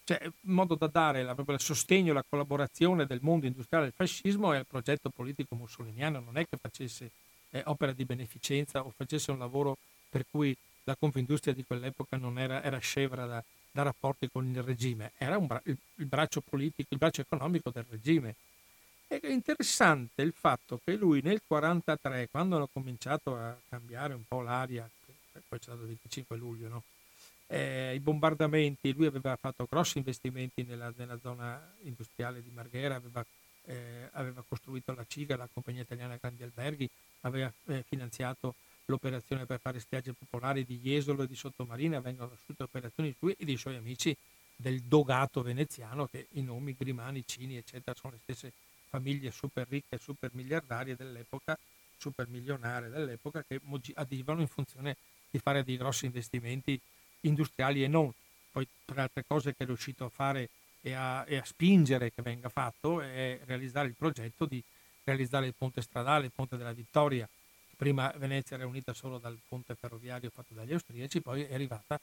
Cioè, in modo da dare la, il sostegno e la collaborazione del mondo industriale al fascismo e al progetto politico mussoliniano, non è che facesse eh, opera di beneficenza o facesse un lavoro per cui la Confindustria di quell'epoca non era, era scevra da, da, rapporti con il regime, era bra- il, il, braccio politico, il braccio economico del regime. È interessante il fatto che lui nel 1943, quando hanno cominciato a cambiare un po' l'aria, poi c'è stato il 25 luglio, no? Eh, i bombardamenti, lui aveva fatto grossi investimenti nella, nella zona industriale di Marghera, aveva, eh, aveva, costruito la CIGA, la Compagnia Italiana Grandi Alberghi, aveva eh, finanziato l'operazione per fare spiagge popolari di Jesolo e di Sottomarina, vengono tutte operazioni di lui e dei suoi amici del dogato veneziano, che i nomi Grimani, Cini, eccetera, sono le stesse famiglie super ricche, super miliardarie dell'epoca, super milionarie dell'epoca, che adivano in funzione di fare dei grossi investimenti industriali e non. Poi tra altre cose che è riuscito a fare e a, e a spingere che venga fatto è realizzare il progetto di realizzare il ponte stradale, il ponte della Vittoria. Prima Venezia era unita solo dal ponte ferroviario fatto dagli austriaci, poi è arrivata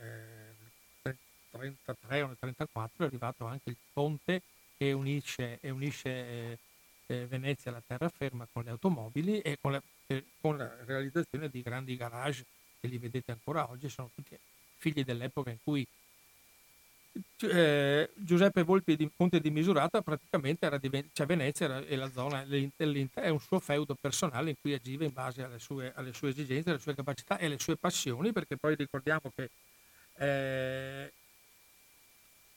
eh, nel 33 o nel 34 è arrivato anche il ponte che unisce, e unisce eh, eh, Venezia alla terraferma con le automobili e con la, eh, con la, realizzazione di grandi garage che li vedete ancora oggi, sono tutti figli dell'epoca in cui eh, Giuseppe Volpi di Ponte di Misurata praticamente era di cioè Venezia era, e la zona è un suo feudo personale in cui agiva in base alle sue, alle sue, esigenze, alle sue capacità e alle sue passioni, perché poi ricordiamo che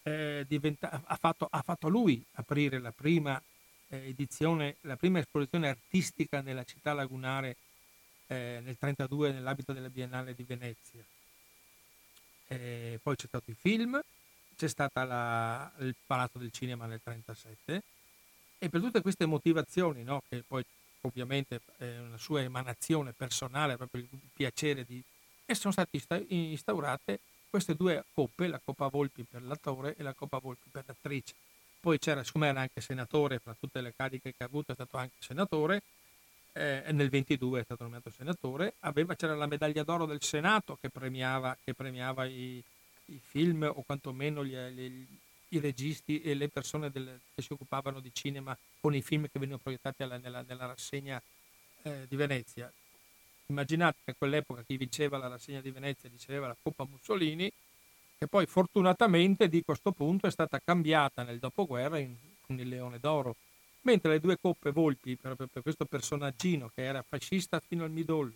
eh, diventa, ha, fatto, ha, fatto, lui aprire la prima eh, edizione, la prima esposizione artistica nella città lagunare eh, nel 1932 nell'ambito della Biennale di Venezia. Eh, poi c'è stato il film, c'è stato il Palazzo del Cinema nel 1937 e per tutte queste motivazioni, no, che poi ovviamente è una sua emanazione personale, proprio il piacere di... e sono state instaurate queste due coppe, la Coppa Volpi per l'attore e la Coppa Volpi per l'attrice. Poi c'era, siccome era anche senatore, fra tutte le cariche che ha avuto è stato anche senatore, eh, nel 22 è stato nominato senatore, aveva, c'era la medaglia d'oro del Senato che premiava, che premiava i, i, film o quantomeno gli, gli, i registi e le persone del, che si occupavano di cinema con i film che venivano proiettati alla, nella, nella, rassegna eh, di Venezia. Immaginate che a quell'epoca chi vinceva la rassegna di Venezia riceveva la Coppa Mussolini, che poi fortunatamente di questo punto è stata cambiata nel dopoguerra in, con il Leone d'Oro mentre le due coppe Volpi, per, per questo personaggino che era fascista fino al midollo,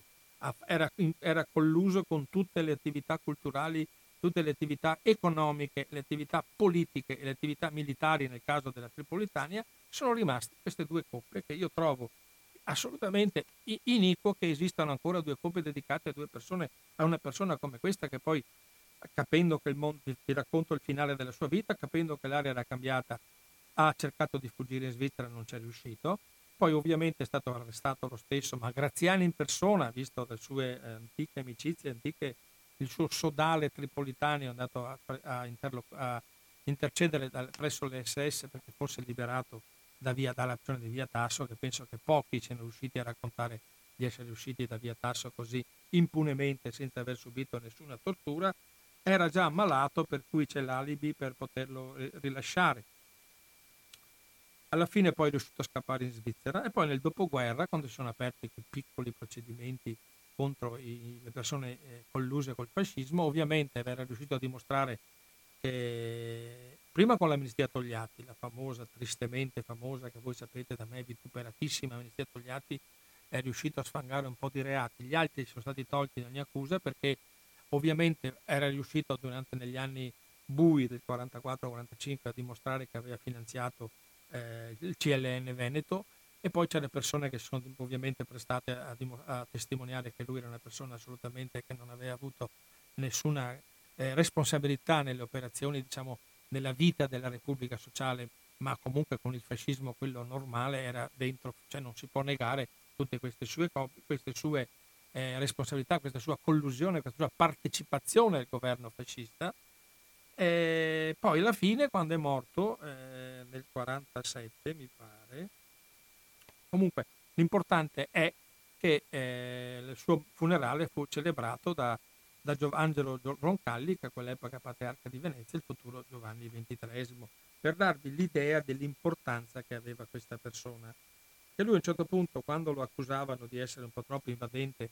era, era colluso con tutte le attività culturali, tutte le attività economiche, le attività politiche e le attività militari nel caso della Tripolitania, sono rimaste queste due coppe che io trovo assolutamente iniquo che esistano ancora due coppe dedicate a due persone, a una persona come questa che poi capendo che il mondo, ti racconto il finale della sua vita, capendo che l'aria era cambiata ha cercato di fuggire in Svizzera, non ci è riuscito. Poi ovviamente è stato arrestato lo stesso, ma Graziani in persona, visto le sue eh, antiche amicizie, antiche, il suo sodale tripolitano è andato a, a, interlo, a intercedere da, presso le SS perché fosse liberato da via, dall'azione di via Tasso, che penso che pochi siano riusciti a raccontare di essere riusciti da via Tasso così impunemente senza aver subito nessuna tortura, era già ammalato per cui c'è l'alibi per poterlo rilasciare alla fine poi è riuscito a scappare in Svizzera e poi nel dopoguerra, quando si sono aperti quei piccoli procedimenti contro i, le persone eh, colluse col fascismo, ovviamente era riuscito a dimostrare che prima con l'amnistia Togliatti, la famosa, tristemente famosa, che voi sapete da me vituperatissima amnistia Togliatti, è riuscito a sfangare un po' di reati. Gli altri sono stati tolti da ogni accusa perché ovviamente era riuscito durante negli anni bui del 44-45 a dimostrare che aveva finanziato eh, il CLN Veneto e poi c'è le persone che sono ovviamente prestate a, a, testimoniare che lui era una persona assolutamente che non aveva avuto nessuna eh, responsabilità nelle operazioni, diciamo, nella vita della Repubblica Sociale, ma comunque con il fascismo quello normale era dentro, cioè non si può negare tutte queste sue, queste sue eh, responsabilità, questa sua collusione, questa sua partecipazione al governo fascista. E poi alla fine, quando è morto, eh, nel 47 mi pare, comunque l'importante è che eh, il suo funerale fu celebrato da, da Angelo Roncalli, che a quell'epoca patriarca di Venezia, il futuro Giovanni XXIII, per darvi l'idea dell'importanza che aveva questa persona. E lui a un certo punto, quando lo accusavano di essere un po' troppo invadente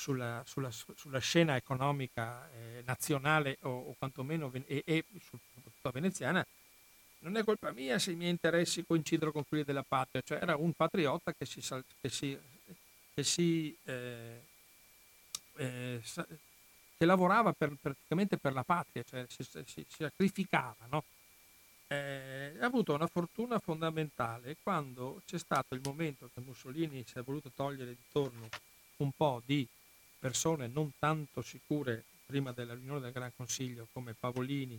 sulla, sulla, sulla scena economica eh, nazionale o, o quantomeno e, e soprattutto veneziana, non è colpa mia se i miei interessi coincidono con quelli della patria, cioè era un patriota che si, che si, che si eh, eh, che lavorava per, praticamente per la patria, cioè si, si, sacrificava, no? eh, ha avuto una fortuna fondamentale quando c'è stato il momento che Mussolini si è voluto togliere di torno un po' di persone non tanto sicure prima della riunione del Gran Consiglio come Pavolini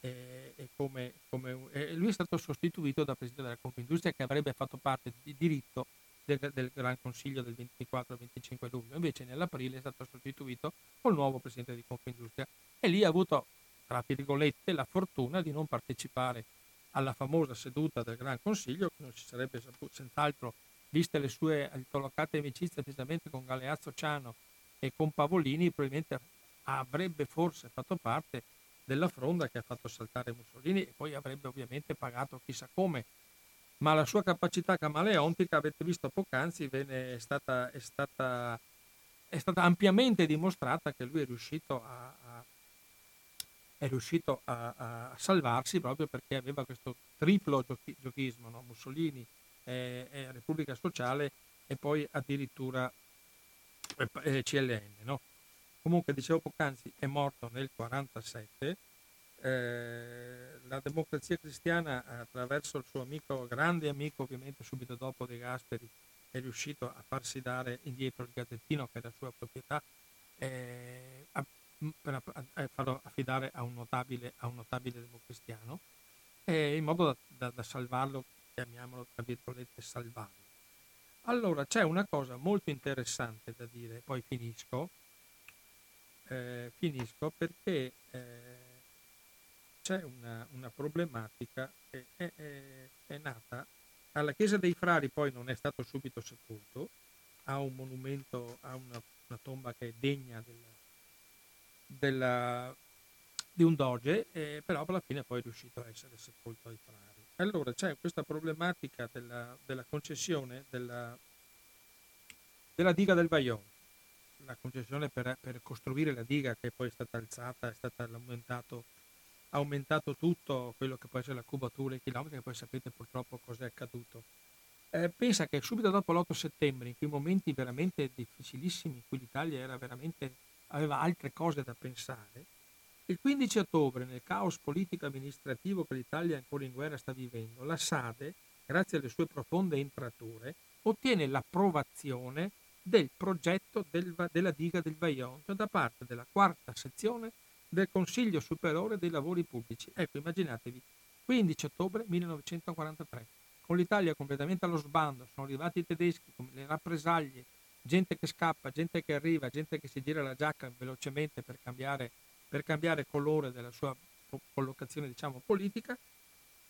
eh, e, come, come, eh, lui è stato sostituito da Presidente della Confindustria che avrebbe fatto parte di diritto del, del Gran Consiglio del 24-25 luglio, invece nell'aprile è stato sostituito col nuovo Presidente di Confindustria. E lì ha avuto, tra virgolette, la fortuna di non partecipare alla famosa seduta del Gran Consiglio, che non si sarebbe saputo, senz'altro, viste le sue collocate amicizie precisamente con Galeazzo Ciano e con Pavolini probabilmente avrebbe forse fatto parte della fronda che ha fatto saltare Mussolini e poi avrebbe ovviamente pagato chissà come. Ma la sua capacità camaleontica, avete visto poc'anzi, è stata, è, stata, è stata ampiamente dimostrata che lui è riuscito a, a, è riuscito a, a salvarsi proprio perché aveva questo triplo giochi, giochismo, no? Mussolini, eh, eh, Repubblica Sociale e poi addirittura eh, CLN. No? Comunque, dicevo poc'anzi, è morto nel 1947. Eh, la democrazia cristiana, attraverso il suo amico, grande amico ovviamente subito dopo De Gasperi, è riuscito a farsi dare indietro il gazzettino che la sua proprietà eh, a, per a farlo affidare a un notabile, a un notabile democristiano in modo da, da, da salvarlo, chiamiamolo tra virgolette salvarlo. Allora, c'è una cosa molto interessante da dire, poi finisco, eh, finisco perché eh, c'è una, una, problematica che è, è, è, nata alla Chiesa dei Frari, poi non è stato subito sepolto, ha un monumento, ha una, una tomba che è degna del, della, di un doge, eh, però alla fine poi è riuscito a essere sepolto ai Frari. Allora c'è questa problematica della, della concessione della, della diga del Vajont, la concessione per, per, costruire la diga che poi è stata alzata, è stato aumentato, aumentato tutto quello che può essere la cubatura i chilometri, che poi sapete purtroppo cosa è accaduto. Eh, pensa che subito dopo l'8 settembre, in quei momenti veramente difficilissimi, in cui l'Italia aveva altre cose da pensare, il 15 ottobre, nel caos politico-amministrativo che l'Italia ancora in guerra sta vivendo, la Sade, grazie alle sue profonde entrature, ottiene l'approvazione del progetto del, della diga del Vajont da parte della quarta sezione del Consiglio Superiore dei Lavori Pubblici. Ecco, immaginatevi, 15 ottobre 1943, con l'Italia completamente allo sbando, sono arrivati i tedeschi con le rappresaglie, gente che scappa, gente che arriva, gente che si gira la giacca velocemente per cambiare per cambiare colore della sua collocazione diciamo, politica.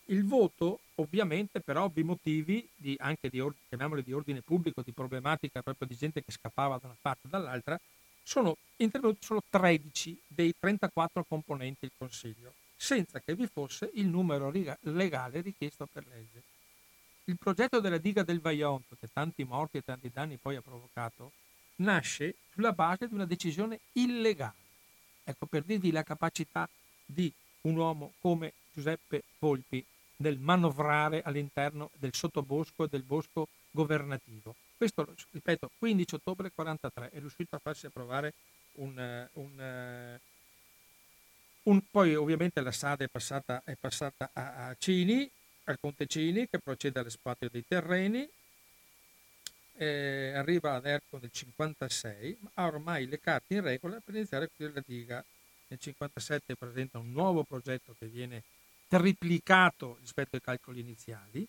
Il voto, ovviamente, per ovvi motivi, di, anche di, chiamiamoli di ordine pubblico, di problematica proprio di gente che scappava da una parte o dall'altra, sono intervenuti solo 13 dei 34 componenti del Consiglio, senza che vi fosse il numero legale richiesto per legge. Il progetto della diga del Vajont, che tanti morti e tanti danni poi ha provocato, nasce sulla base di una decisione illegale Ecco, per dirvi la capacità di un uomo come Giuseppe Volpi nel manovrare all'interno del sottobosco e del bosco governativo. Questo, ripeto, 15 ottobre 43 è riuscito a farsi approvare un, un, un poi ovviamente la SAD è passata, è passata a, a, Cini, al Conte Cini che procede all'espatrio dei terreni eh, arriva ad Erco nel 56, ma ha ormai le carte in regola per iniziare a costruire la diga. Nel 57 presenta un nuovo progetto che viene triplicato rispetto ai calcoli iniziali,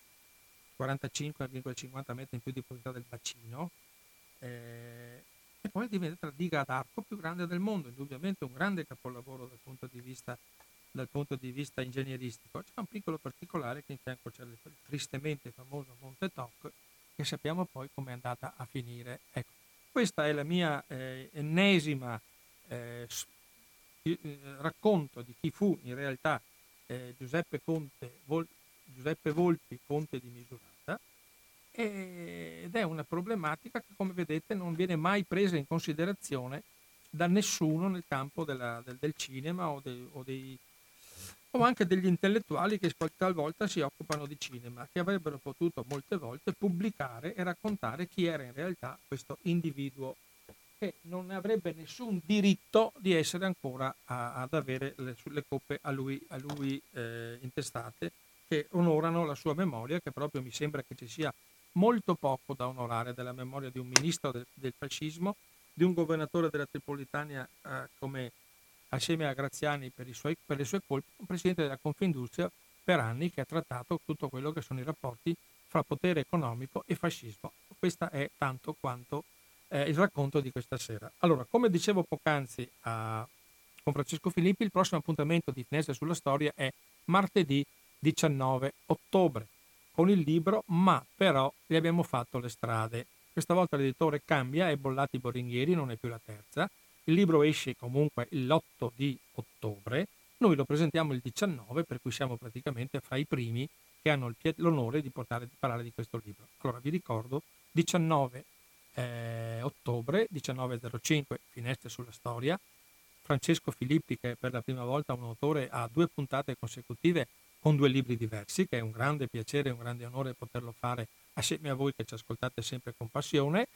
45,50 metri in più di profondità del bacino, eh, e poi diventa la diga ad arco più grande del mondo, indubbiamente un grande capolavoro dal punto di vista, punto di vista ingegneristico. C'è un piccolo particolare che in fianco c'è il tristemente famoso Monte Toc, che sappiamo poi come è andata a finire. Ecco, questa è la mia eh, ennesima eh, eh, racconto di chi fu in realtà eh, Giuseppe, Conte, Vol- Giuseppe Volpi, conte di Misurata, ed è una problematica che come vedete non viene mai presa in considerazione da nessuno nel campo della, del, del, cinema o, de, o dei o anche degli intellettuali che talvolta si occupano di cinema, che avrebbero potuto molte volte pubblicare e raccontare chi era in realtà questo individuo che non avrebbe nessun diritto di essere ancora a, ad avere le, le coppe a lui, a lui eh, intestate che onorano la sua memoria, che proprio mi sembra che ci sia molto poco da onorare della memoria di un ministro del, del fascismo, di un governatore della Tripolitania eh, come assieme a Graziani per, suoi, per, le sue colpe, un presidente della Confindustria per anni che ha trattato tutto quello che sono i rapporti fra potere economico e fascismo. Questo è tanto quanto eh, il racconto di questa sera. Allora, come dicevo poc'anzi a, con Francesco Filippi, il prossimo appuntamento di Finestre sulla Storia è martedì 19 ottobre con il libro Ma però gli abbiamo fatto le strade. Questa volta l'editore cambia, è Bollati Boringhieri, non è più la terza, il libro esce comunque l'8 di ottobre, noi lo presentiamo il 19, per cui siamo praticamente fra i primi che hanno l'onore di, portare, di parlare di questo libro. Allora vi ricordo 19 eh, ottobre, 19.05, Finestre sulla storia. Francesco Filippi, che per la prima volta un autore ha due puntate consecutive con due libri diversi, che è un grande piacere e un grande onore poterlo fare assieme a voi che ci ascoltate sempre con passione.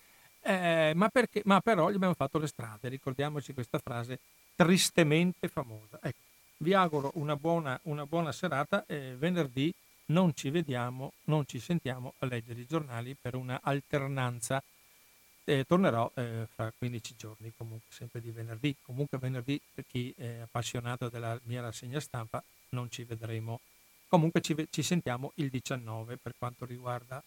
Eh, ma, perché, ma, però gli abbiamo fatto le strade, ricordiamoci questa frase tristemente famosa. Ecco, vi auguro una buona, una buona serata e venerdì non ci vediamo, non ci sentiamo a leggere i giornali per una alternanza. Eh, tornerò eh, fra 15 giorni, comunque sempre di venerdì. Comunque venerdì, per chi è appassionato della mia rassegna stampa, non ci vedremo. Comunque ci, ci sentiamo il 19 per quanto riguarda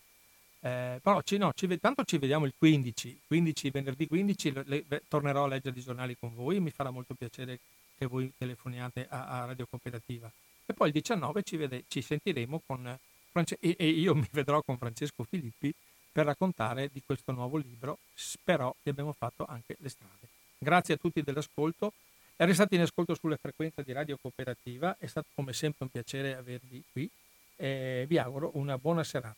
eh, però ci, no, ci, tanto ci vediamo il 15, 15 venerdì 15 le, le, tornerò a leggere i giornali con voi, mi farà molto piacere che voi telefoniate a, a Radio Cooperativa. E poi il 19 ci, vede, ci sentiremo con France- e, e, io mi vedrò con Francesco Filippi per raccontare di questo nuovo libro. Spero che abbiamo fatto anche le strade. Grazie a tutti dell'ascolto. Restate in ascolto sulle frequenze di Radio Cooperativa, è stato come sempre un piacere avervi qui e vi auguro una buona serata.